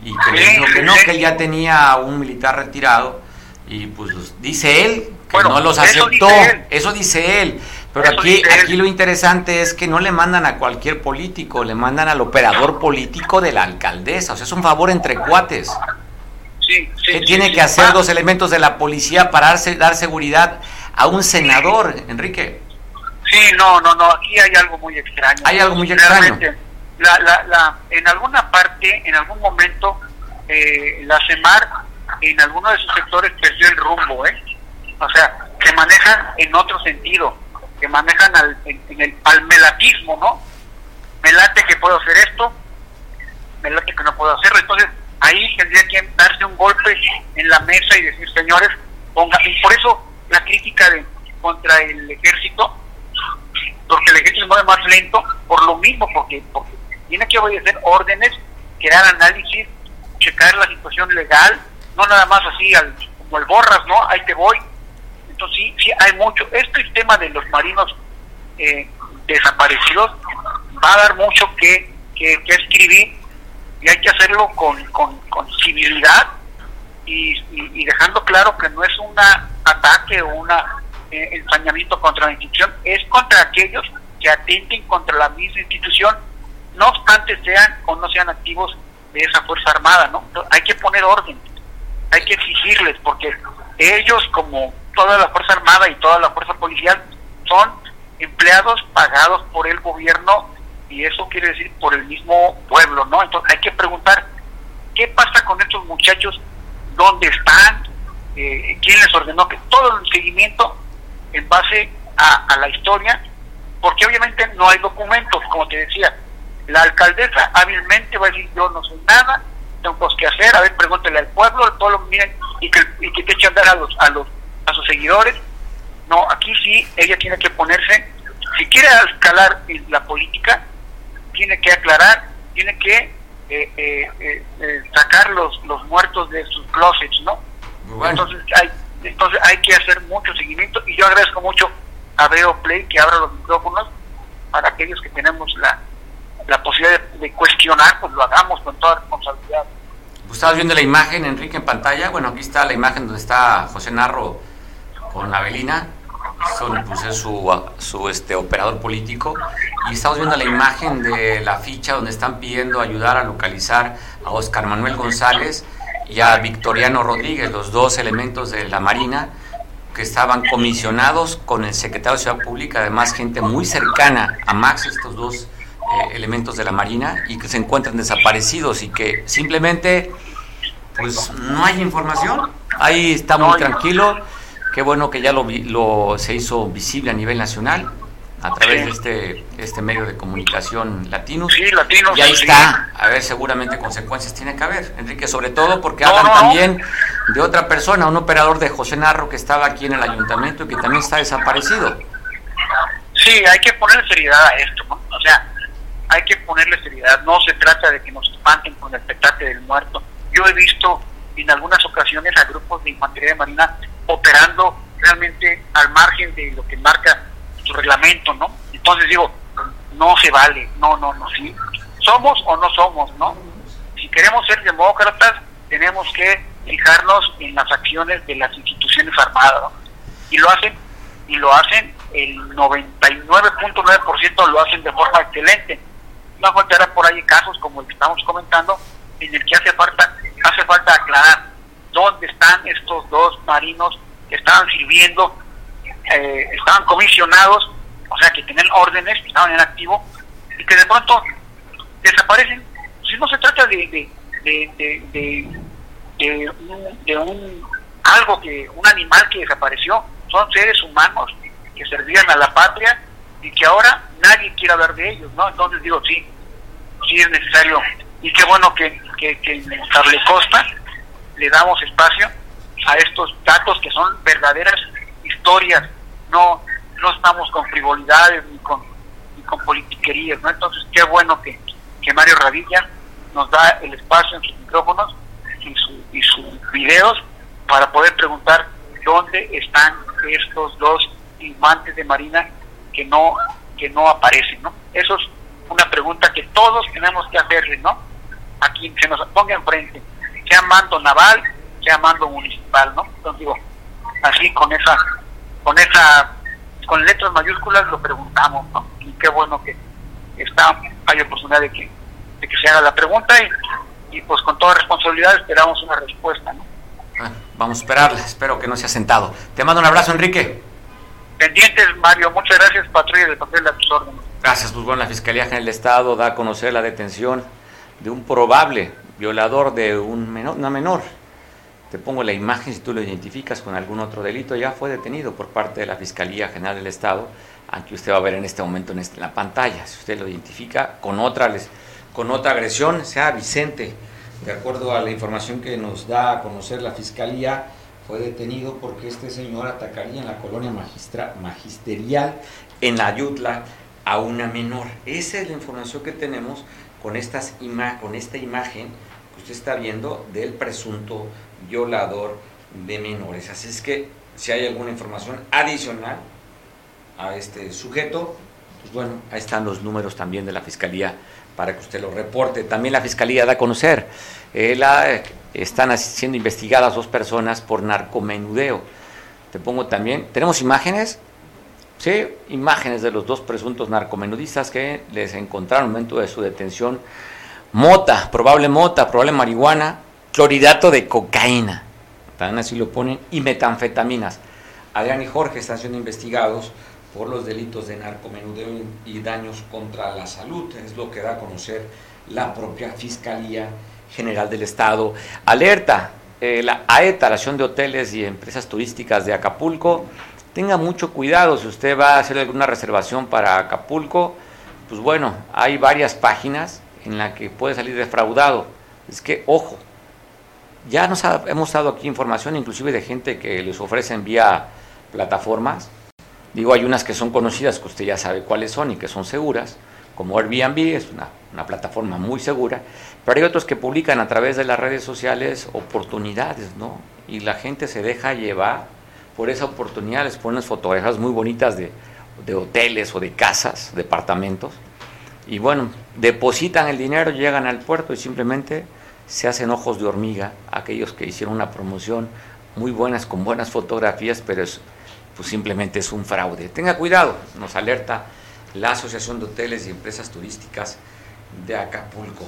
y que le dijo que no, que él ya tenía un militar retirado y pues dice él que no los aceptó, eso dice él. Pero aquí, aquí lo interesante es que no le mandan a cualquier político, le mandan al operador político de la alcaldesa. O sea, es un favor entre cuates. Sí, sí, tiene que hacer dos elementos de la policía para dar seguridad a un senador, Enrique?
Sí, no, no, no, aquí hay algo muy extraño.
Hay algo muy extraño.
La, la, la, en alguna parte, en algún momento, eh, la CEMAR en alguno de sus sectores perdió el rumbo, ¿eh? O sea, se manejan en otro sentido que manejan al, en, el, al melatismo, ¿no? Me late que puedo hacer esto, me late que no puedo hacerlo. Entonces, ahí tendría que darse un golpe en la mesa y decir, señores, ponga. Y por eso la crítica de, contra el ejército, porque el ejército se mueve más lento, por lo mismo, porque, porque tiene que obedecer órdenes, crear análisis, checar la situación legal, no nada más así al, como el borras, ¿no? Ahí te voy, entonces sí, sí hay mucho. Este tema de los marinos eh, desaparecidos va a dar mucho que, que, escribir y hay que hacerlo con, con, civilidad y, y, dejando claro que no es un ataque o un eh, ensañamiento contra la institución, es contra aquellos que atenten contra la misma institución, no obstante sean o no sean activos de esa Fuerza Armada, ¿no? hay que poner orden, hay que exigirles, porque ellos como toda la Fuerza Armada y toda la Fuerza Policial son empleados pagados por el gobierno y eso quiere decir por el mismo pueblo, ¿no? Entonces hay que preguntar, ¿qué pasa con estos muchachos? ¿Dónde están? Eh, ¿Quién les ordenó? Que todo el seguimiento en base a, la historia, porque obviamente no hay documentos, como te decía. La alcaldesa hábilmente va a decir, yo no sé nada, tengo cosas que hacer, a ver, pregúntele al pueblo, al pueblo, miren, y que, y que te echen a andar a los, a los, a sus seguidores. No, aquí sí, ella tiene que ponerse, si quiere escalar la política, tiene que aclarar, tiene que eh, eh, eh, sacar los, los muertos de sus closets, ¿no? Entonces hay, entonces hay que hacer mucho seguimiento y yo agradezco mucho a Veo Play que abra los micrófonos para aquellos que tenemos la, la posibilidad de, cuestionar, pues lo hagamos con toda responsabilidad.
Estabas viendo la imagen, Enrique, en pantalla. Bueno, aquí está la imagen donde está José Narro con Avelina. Son, pues, es su, su este, operador político. Y estamos viendo la imagen de la ficha donde están pidiendo ayudar a localizar a Oscar Manuel González y a Victoriano Rodríguez, los dos elementos de la Marina que estaban comisionados con el secretario de Ciudad Pública, además gente muy cercana a Max, estos dos eh, elementos de la Marina, y que se encuentran desaparecidos y que simplemente pues no hay información. Ahí está muy tranquilo. Qué bueno que ya lo, lo se hizo visible a nivel nacional a través de este, este medio de comunicación latino.
Sí, latino.
Y ahí está. A ver, seguramente consecuencias tiene que haber, Enrique, sobre todo porque hablan también de otra persona, un operador de José Narro que estaba aquí en el ayuntamiento y que también está desaparecido.
Sí, hay que ponerle seriedad a esto, ¿no? O sea, hay que ponerle seriedad. No se trata de que nos espanten con el petate del muerto. Yo he visto en algunas ocasiones a grupos de infantería de marina operando realmente al margen de lo que marca su reglamento, ¿no? Entonces digo, no se vale, no, no, no, sí. Somos o no somos, ¿no? Si queremos ser demócratas, tenemos que fijarnos en las acciones de las instituciones armadas, ¿no? Y lo hacen, y lo hacen, el 99.9% lo hacen de forma excelente. No faltará por ahí casos como el que estamos comentando, en el que hace falta, hace falta aclarar dónde están estos dos marinos que estaban sirviendo eh, estaban comisionados, o sea, que tenían órdenes, estaban en activo, y que de pronto desaparecen. Si no se trata de, de, de, de, un, de un algo que, un animal que desapareció, son seres humanos que servían a la patria y que ahora nadie quiere hablar de ellos, ¿no? Entonces digo, sí, sí es necesario, y qué bueno que, que, que Costa le damos espacio a estos datos que son verdaderas historias no, no estamos con frivolidades ni con, ni con politiquerías, ¿no? Entonces, qué bueno que, que Mario Radilla nos da el espacio en sus micrófonos y, su, y sus videos para poder preguntar dónde están estos dos infantes de Marina que no que no aparecen, ¿no? Eso es una pregunta que todos tenemos que hacerle, ¿no? A quien se nos ponga enfrente, sea mando naval, sea mando municipal, ¿no? Entonces digo, así con esa con esa con letras mayúsculas lo preguntamos ¿no? y qué bueno que está hay oportunidad de que, de que se haga la pregunta y, y pues con toda responsabilidad esperamos una respuesta ¿no?
Ah, vamos a esperarla, espero que no se ha sentado. Te mando un abrazo, Enrique.
Pendientes, Mario, muchas gracias, patrulla del papel de tus órdenes.
Gracias, pues bueno, la Fiscalía General del Estado da a conocer la detención de un probable violador de un menor, una menor. Te pongo la imagen si tú lo identificas con algún otro delito, ya fue detenido por parte de la Fiscalía General del Estado, aunque usted va a ver en este momento en, este, la pantalla, si usted lo identifica con otra, con otra agresión, sea Vicente, de acuerdo a la información que nos da a conocer la Fiscalía, fue detenido porque este señor atacaría en la colonia magistra, magisterial en la Yutla a una menor. Esa es la información que tenemos con, estas con esta imagen que usted está viendo del presunto violador de menores. Así es que si hay alguna información adicional a este sujeto, pues bueno, ahí están los números también de la Fiscalía para que usted lo reporte. También la Fiscalía da a conocer, eh, la, están siendo investigadas dos personas por narcomenudeo. Te pongo también, tenemos imágenes, sí, imágenes de los dos presuntos narcomenudistas que les encontraron en el momento de su detención. Mota, probable mota, probable marihuana, cloridato de cocaína, también así lo ponen, y metanfetaminas. Adrián y Jorge están siendo investigados por los delitos de narcomenudeo y daños contra la salud. Es lo que da a conocer la propia Fiscalía General del Estado. Alerta, eh, la AETA, la Asociación de Hoteles y Empresas Turísticas de Acapulco, tenga mucho cuidado si usted va a hacer alguna reservación para Acapulco, pues bueno, hay varias páginas en las que puede salir defraudado. Es que, ojo, ya nos hemos dado aquí información inclusive de gente que les ofrecen vía plataformas. Digo, hay unas que son conocidas, que usted ya sabe cuáles son y que son seguras, como Airbnb, es una, una plataforma muy segura, pero hay otros que publican a través de las redes sociales oportunidades, ¿no? Y la gente se deja llevar por esa oportunidad, les ponen fotografías muy bonitas de, de hoteles o de casas, departamentos, y bueno, depositan el dinero, llegan al puerto y simplemente se hacen ojos de hormiga aquellos que hicieron una promoción muy buenas, con buenas fotografías, pero es, pues simplemente es un fraude. Tenga cuidado, nos alerta la Asociación de Hoteles y Empresas Turísticas de Acapulco.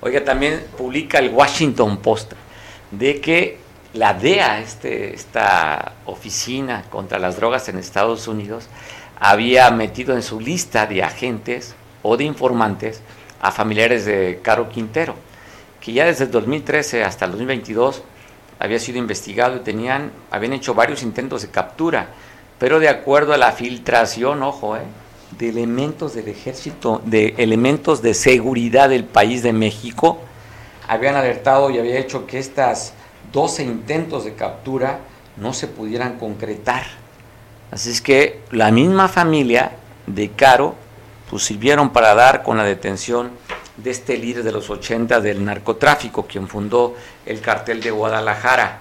Oiga, también publica el Washington Post de que la DEA, este, esta oficina contra las drogas en Estados Unidos, había metido en su lista de agentes o de informantes a familiares de Caro Quintero, que ya desde el 2013 hasta el 2022 había sido investigado y tenían, habían hecho varios intentos de captura, pero de acuerdo a la filtración, ojo, eh, de elementos del ejército, de elementos de seguridad del país de México, habían alertado y había hecho que estas 12 intentos de captura no se pudieran concretar. Así es que la misma familia de Caro pues sirvieron para dar con la detención de este líder de los 80 del narcotráfico, quien fundó el cartel de Guadalajara.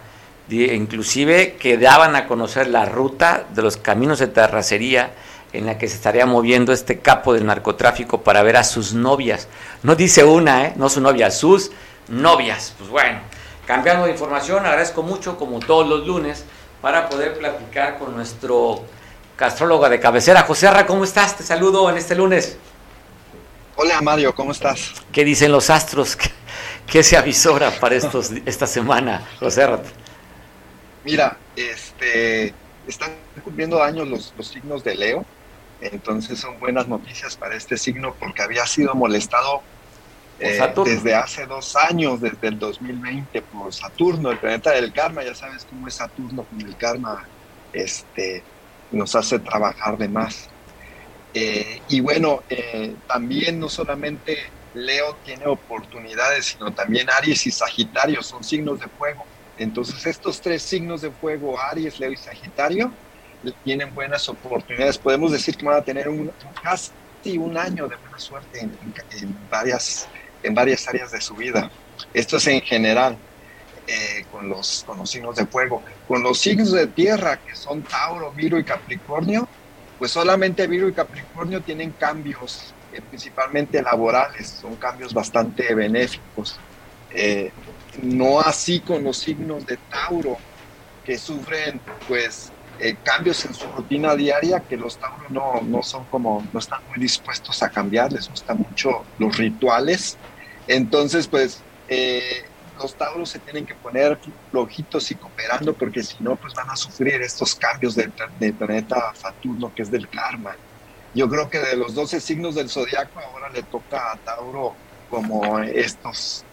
inclusive que daban a conocer la ruta de los caminos de terracería en la que se estaría moviendo este capo del narcotráfico para ver a sus novias. No dice una, ¿eh? no su novia, sus novias. Pues bueno, cambiando de información, agradezco mucho, como todos los lunes, para poder platicar con nuestro castróloga de cabecera. José Arra, ¿cómo estás? Te saludo en este lunes.
Hola Mario, ¿cómo estás?
¿Qué dicen los astros? ¿Qué, se avisora para estos, esta semana, José Arra?
Mira, este, están cumpliendo años los, los signos de Leo, entonces son buenas noticias para este signo porque había sido molestado eh, desde hace dos años, desde el 2020, por Saturno, el planeta del karma. Ya sabes cómo es Saturno con el karma, este, nos hace trabajar de más. Eh, y bueno, eh, también no solamente Leo tiene oportunidades, sino también Aries y Sagitario son signos de fuego. Entonces estos tres signos de fuego, Aries, Leo y Sagitario, tienen buenas oportunidades. Podemos decir que van a tener un, casi un año de buena suerte en, varias, en varias áreas de su vida. Esto es en general. Eh, con, los, con los signos de fuego. Con los signos de tierra, que son Tauro, Virgo y Capricornio, pues solamente Virgo y Capricornio tienen cambios, eh, principalmente laborales, son cambios bastante benéficos. Eh, no así con los signos de Tauro, que sufren pues cambios en su rutina diaria, que los Tauros no, no son como, no están muy dispuestos a cambiar, les gustan mucho los rituales. Entonces, pues los tauros se tienen que poner flojitos y cooperando porque si no, pues van a sufrir estos cambios del, planeta Saturno, que es del karma. Yo creo que de los 12 signos del zodiaco ahora le toca a Tauro como estos,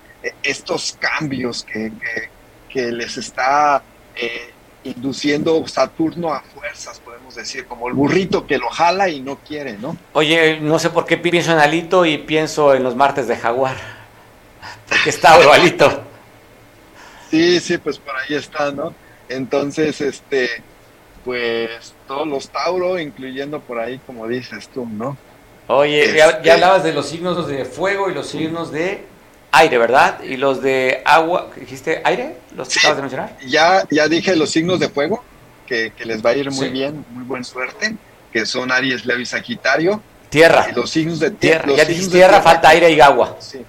estos cambios que, que, les está eh, induciendo Saturno a fuerzas, podemos decir, como el burrito que lo jala y no quiere, ¿no?
Oye, no sé por qué pienso en Alito y pienso en los martes de Jaguar. Porque es Tauro, Alito.
Sí, sí, pues por ahí está, ¿no? Entonces, este, pues todos los Tauro, incluyendo por ahí, como dices tú, ¿no?
Oye, ya, este hablabas de los signos de fuego y los signos de aire, ¿verdad? Y los de agua, ¿dijiste aire? ¿Los que acabas de mencionar?
Ya, ya dije los signos de fuego, que, les va a ir muy bien, muy buena suerte, que son Aries, Leo y Sagitario.
Tierra.
Y los signos de
tierra. Ya dijiste tierra, falta aire y agua.
Sí,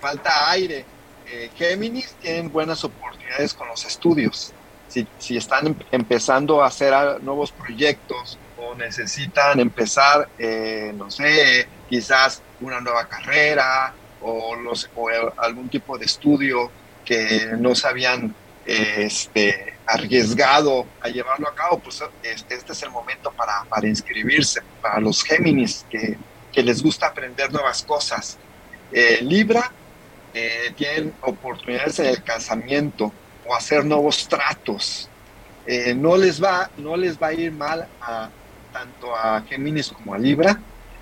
falta aire eh, Géminis tienen buenas oportunidades con los estudios. Si, si están em, empezando a hacer nuevos proyectos o necesitan empezar, eh, no sé, quizás una nueva carrera o, los, o algún tipo de estudio que no se habían este, arriesgado a llevarlo a cabo, pues este, este es el momento para, para inscribirse, para los Géminis que, que, les gusta aprender nuevas cosas. Eh, Libra eh, tienen oportunidades en el casamiento o hacer nuevos tratos. Eh, no, les va, no les va a ir mal a, tanto a Géminis como a Libra,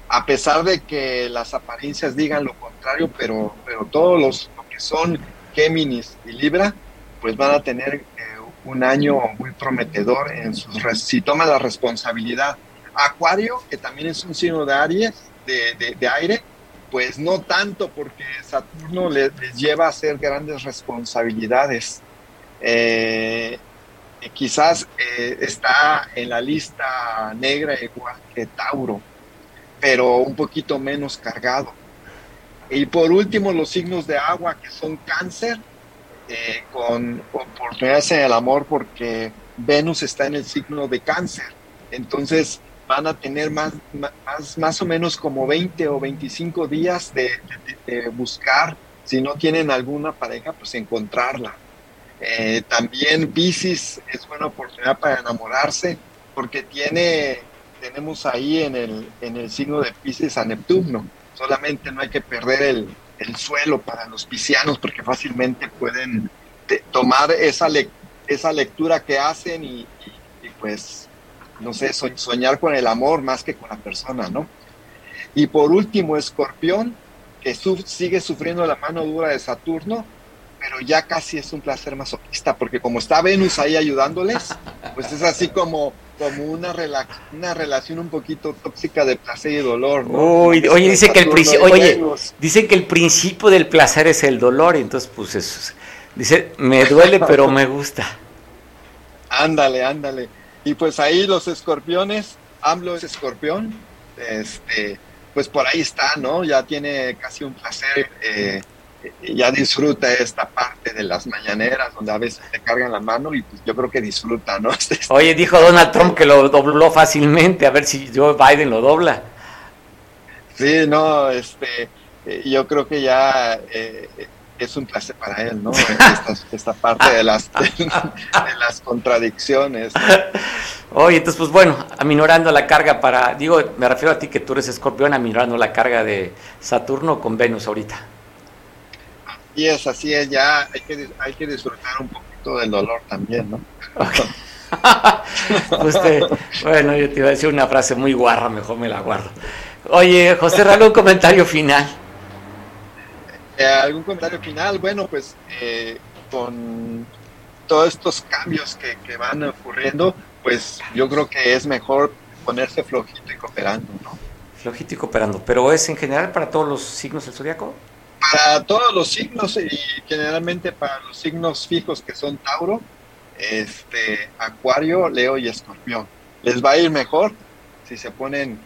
a pesar de que las apariencias digan lo contrario, pero, pero todos los que son Géminis y Libra, pues van a tener eh, un año muy prometedor en sus si toman la responsabilidad. Acuario, que también es un signo de Aries, de, de, aire, pues no tanto porque Saturno les, lleva a hacer grandes responsabilidades. Eh, quizás eh, está en la lista negra igual que Tauro, pero un poquito menos cargado. Y por último, los signos de agua que son cáncer, eh, con oportunidades en el amor porque Venus está en el signo de cáncer. Entonces van a tener más, más, más o menos como 20 o 25 días de, buscar, si no tienen alguna pareja, pues encontrarla. Eh, también Pisces es buena oportunidad para enamorarse porque tiene, tenemos ahí en el, en el signo de Pisces a Neptuno solamente no hay que perder el, suelo para los piscianos porque fácilmente pueden tomar esa, esa lectura que hacen y, pues, no sé, soñar con el amor más que con la persona, ¿no? Y por último, Escorpión, que sigue sufriendo la mano dura de Saturno, pero ya casi es un placer masoquista, porque como está Venus ahí ayudándoles, pues es así como como una, una relación un poquito tóxica de placer y dolor.
oye, dice que el oye, dicen que el principio del placer es el dolor, entonces pues eso, dice, me duele pero me gusta.
Ándale, ándale. Y pues ahí los escorpiones, AMLO es escorpión, este, pues por ahí está, ¿no? Ya tiene casi un placer eh, ya disfruta esta parte de las mañaneras donde a veces te cargan la mano y pues yo creo que disfruta, ¿no?
Oye, dijo Donald Trump que lo dobló fácilmente, a ver si Joe Biden lo dobla.
Sí, no, este, eh, yo creo que ya eh, es un placer para él, ¿no? Esta, parte de las, de, las contradicciones.
Oye, entonces, pues bueno, aminorando la carga para, digo, me refiero a ti que tú eres escorpión, aminorando la carga de Saturno con Venus ahorita.
Y es, así es, ya hay que, hay que disfrutar un poquito del dolor también, ¿no?
bueno, yo te iba a decir una frase muy guarra, mejor me la guardo. Oye, José Ralo, un comentario final.
Eh, ¿Algún comentario final? Bueno, pues eh, con todos estos cambios que, que, van ocurriendo, pues yo creo que es mejor ponerse flojito y cooperando, ¿no?
Flojito y cooperando, pero es en general para todos los signos del zodiaco
para todos los signos y generalmente para los signos fijos que son Tauro, este, Acuario, Leo y Escorpión. Les va a ir mejor si se ponen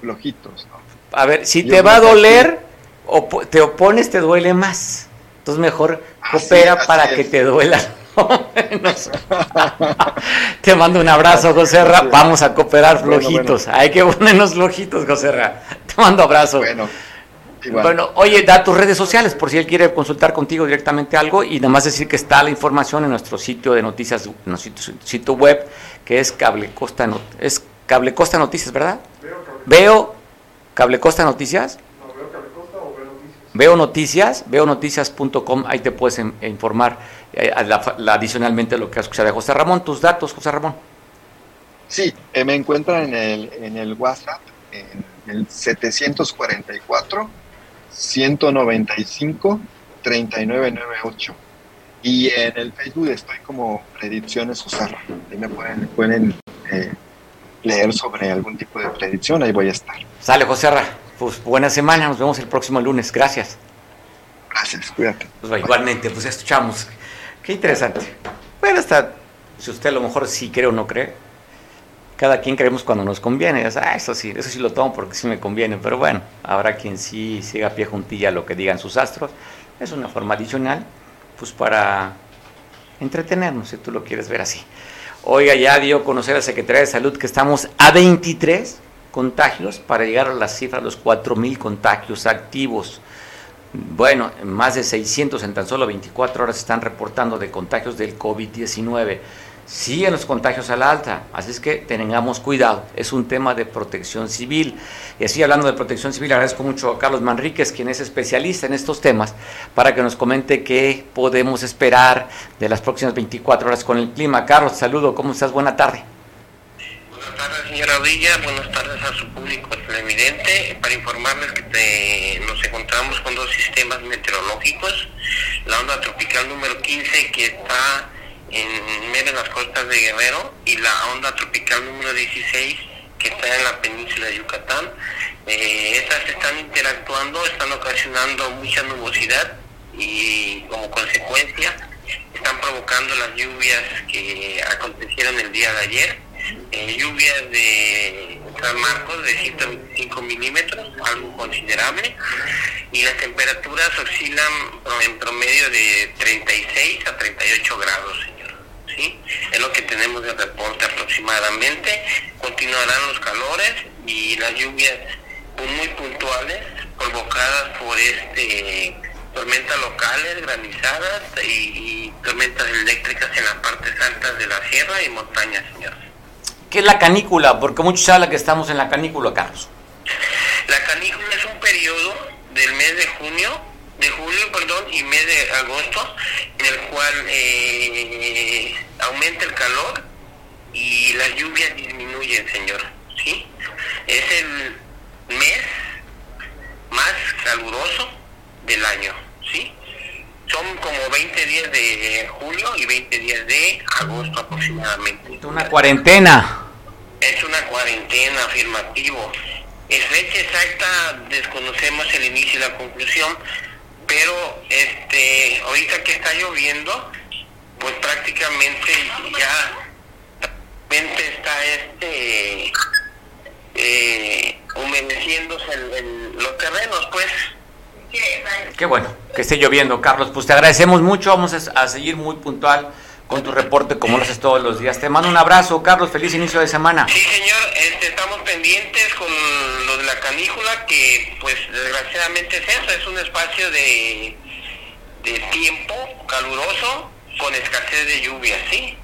flojitos.
A ver, si te va a doler, o te opones, te duele más. Entonces mejor coopera para que te duela. te mando un abrazo, José Vamos a cooperar flojitos. Hay que ponernos flojitos, José Te mando abrazo. Bueno. Bueno, oye, da tus redes sociales por si él quiere consultar contigo directamente algo y nada más decir que está la información en nuestro sitio de noticias, en nuestro sitio web que es Cable Costa, es Cable Costa Noticias, ¿verdad? Veo Cable Costa Noticias. No, veo Cable Costa o veo Noticias. Veo Noticias, veo noticias.com, ahí te puedes informar eh, adicionalmente lo que has escuchado de José Ramón. Tus datos, José Ramón.
Sí, eh, me encuentran en el, en el WhatsApp, en el 744 195 3998. Y en el Facebook estoy como Predicciones Osarra. Ahí me pueden, pueden eh, leer sobre algún tipo de predicción, ahí voy a estar.
Sale, José Pues buena semana, nos vemos el próximo lunes. Gracias.
Gracias, cuídate.
Pues, igualmente, pues escuchamos. Qué interesante. Bueno, hasta si usted a lo mejor sí cree o no cree, cada quien creemos cuando nos conviene. ah, eso sí, eso sí lo tomo porque sí me conviene. Pero bueno, habrá quien sí siga a pie juntilla lo que digan sus astros. Es una forma adicional, pues para entretenernos, si tú lo quieres ver así. Oiga, ya dio a conocer a la Secretaría de Salud que estamos a 23 contagios para llegar a la cifra de los 4.000 contagios activos. Bueno, más de 600 en tan solo 24 horas están reportando de contagios del COVID-19. Siguen los contagios a la alta, así es que tengamos cuidado, es un tema de protección civil. Y así hablando de protección civil, agradezco mucho a Carlos Manríquez, quien es especialista en estos temas, para que nos comente qué podemos esperar de las próximas 24 horas con el clima. Carlos, saludo, ¿cómo estás? Buena tarde.
Buenas tardes, señora Villa, buenas tardes a su público televidente, para informarles que nos encontramos con dos sistemas meteorológicos, la onda tropical número 15 que está en medio de las costas de Guerrero y la onda tropical número 16 que está en la península de Yucatán. Eh, estas están interactuando, están ocasionando mucha nubosidad y como consecuencia están provocando las lluvias que acontecieron el día de ayer. Eh, lluvias de San Marcos de 125 milímetros, algo considerable, y las temperaturas oscilan en promedio de 36 a 38 grados. Es lo que tenemos de reporte aproximadamente. Continuarán los calores y las lluvias muy puntuales provocadas por este tormentas locales, granizadas y, tormentas eléctricas en las partes altas de la sierra y montañas, señor.
¿Qué es la canícula? Porque muchos hablan que estamos en la canícula, Carlos.
La canícula es un periodo del mes de junio de julio, perdón, y mes de agosto, en el cual eh, aumenta el calor y las lluvias disminuyen, señor. ¿sí? Es el mes más caluroso del año. ¿sí? Son como 20 días de julio y 20 días de agosto aproximadamente.
Una cuarentena.
Es una cuarentena afirmativo. Es fecha exacta, desconocemos el inicio y la conclusión, pero este ahorita que está lloviendo pues prácticamente ya está este eh, humedeciéndose los terrenos pues.
Qué bueno que esté lloviendo Carlos. Pues te agradecemos mucho. Vamos a, seguir muy puntual con tu reporte como lo haces todos los días. Te mando un abrazo, Carlos, feliz inicio de semana.
Sí, señor, este, estamos pendientes con lo de la canícula, que pues desgraciadamente es eso, es un espacio de, de tiempo caluroso con escasez de lluvia, ¿sí?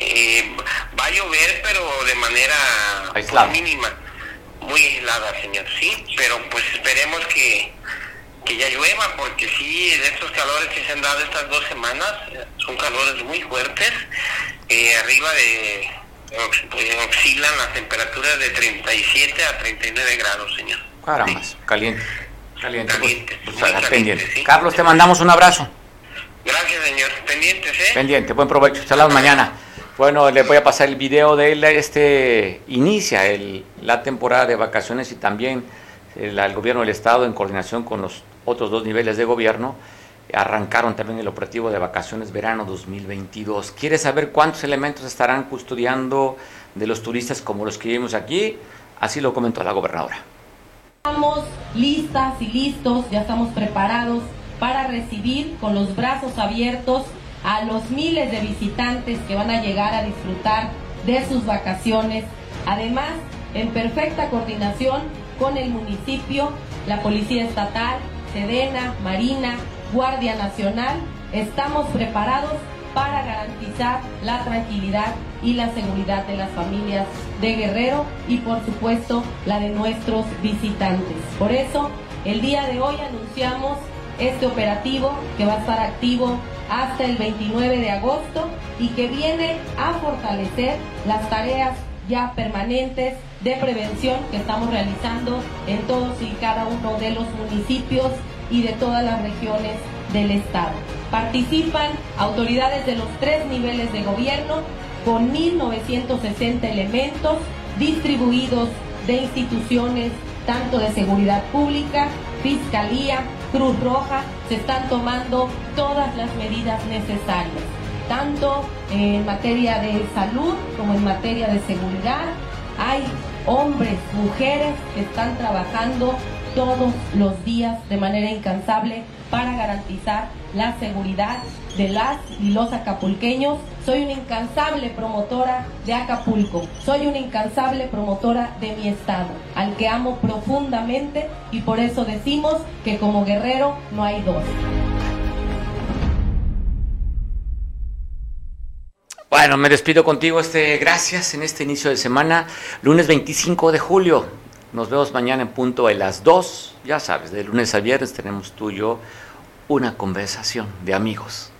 Eh, va a llover, pero de manera mínima, muy aislada, señor, sí, pero pues esperemos que que ya llueva, porque sí, de estos calores que se han dado estas dos semanas, son calores muy fuertes, eh, arriba de, eh, oscilan las temperaturas de 37 a 39 grados, señor.
Caramba, caliente. Caliente, pues, pues, pendiente. Carlos, te mandamos un abrazo.
Gracias, señor. Pendientes, ¿eh?
Pendiente, buen provecho. Hasta mañana. Bueno, le voy a pasar el video de él. Este inicia el, la temporada de vacaciones y también el, el, gobierno del Estado, en coordinación con los otros dos niveles de gobierno, arrancaron también el operativo de vacaciones verano 2022. ¿Quiere saber cuántos elementos estarán custodiando de los turistas como los que vimos aquí? Así lo comentó la gobernadora.
Estamos listas y listos, ya estamos preparados para recibir con los brazos abiertos a los miles de visitantes que van a llegar a disfrutar de sus vacaciones. Además, en perfecta coordinación con el municipio, la Policía Estatal, Sedena, Marina, Guardia Nacional, estamos preparados para garantizar la tranquilidad y la seguridad de las familias de Guerrero y por supuesto la de nuestros visitantes. Por eso, el día de hoy anunciamos este operativo que va a estar activo hasta el 29 de agosto y que viene a fortalecer las tareas ya permanentes de prevención que estamos realizando en todos y cada uno de los municipios y de todas las regiones del Estado. Participan autoridades de los tres niveles de gobierno con 1.960 elementos distribuidos de instituciones tanto de seguridad pública, fiscalía, Cruz Roja, se están tomando todas las medidas necesarias, tanto en materia de salud como en materia de seguridad. Hay hombres, mujeres que están trabajando todos los días de manera incansable para garantizar la seguridad de las y los acapulqueños. Soy una incansable promotora de Acapulco, soy una incansable promotora de mi estado, al que amo profundamente y por eso decimos que como guerrero no hay dos.
Bueno, me despido contigo. Este, gracias en este inicio de semana, lunes 25 de julio. Nos vemos mañana en punto a las 2. Ya sabes, de lunes a viernes tenemos tú y yo una conversación de amigos.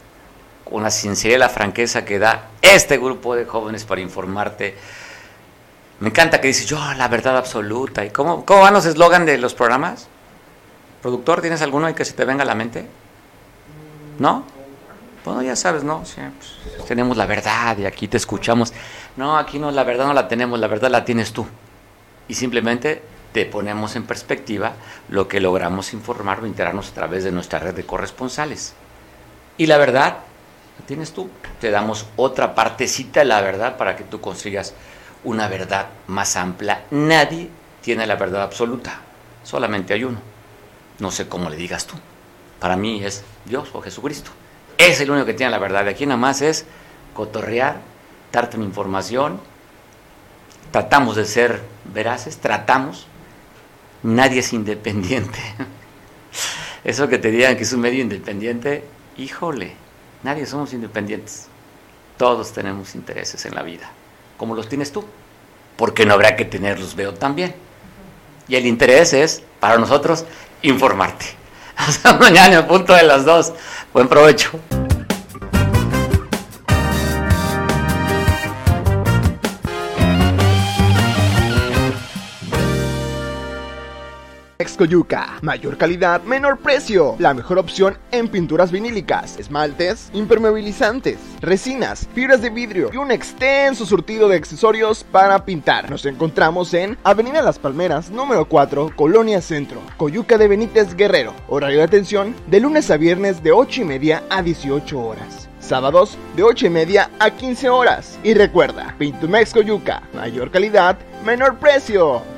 Con la sinceridad y la franqueza que da este grupo de jóvenes para informarte. Me encanta que dices yo la verdad absoluta. ¿Y cómo, cómo van los eslogan de los programas? ¿Productor, tienes alguno que se te venga a la mente? ¿No? Bueno, ya sabes, ¿no? Pues, tenemos la verdad y aquí te escuchamos. No, aquí no, la verdad no la tenemos, la verdad la tienes tú. Y simplemente te ponemos en perspectiva lo que logramos informar o enterarnos a través de nuestra red de corresponsales. Y la verdad la tienes tú. Te damos otra partecita de la verdad para que tú consigas una verdad más amplia. Nadie tiene la verdad absoluta, solamente hay uno. No sé cómo le digas tú. Para mí es Dios o Jesucristo. Es el único que tiene la verdad. De aquí nada más es cotorrear, darte mi información. Tratamos de ser veraces, tratamos. Nadie es independiente. Eso que te digan que es un medio independiente, híjole, nadie somos independientes. Todos tenemos intereses en la vida, como los tienes tú. Porque no habrá que tenerlos, veo también. Y el interés es, para nosotros, informarte. Hasta mañana, punto de las dos. Buen provecho.
Excoyuca. Mayor calidad, menor precio. La mejor opción en pinturas vinílicas, esmaltes, impermeabilizantes, resinas, fibras de vidrio y un extenso surtido de accesorios para pintar. Nos encontramos en Avenida Las Palmeras, número 4, Colonia Centro, Coyuca de Benítez Guerrero. Horario de atención de lunes a viernes de 8 y media a 18 horas. Sábados de 8 y media a 15 horas. Y recuerda, Pintumex Coyuca. Mayor calidad, menor precio.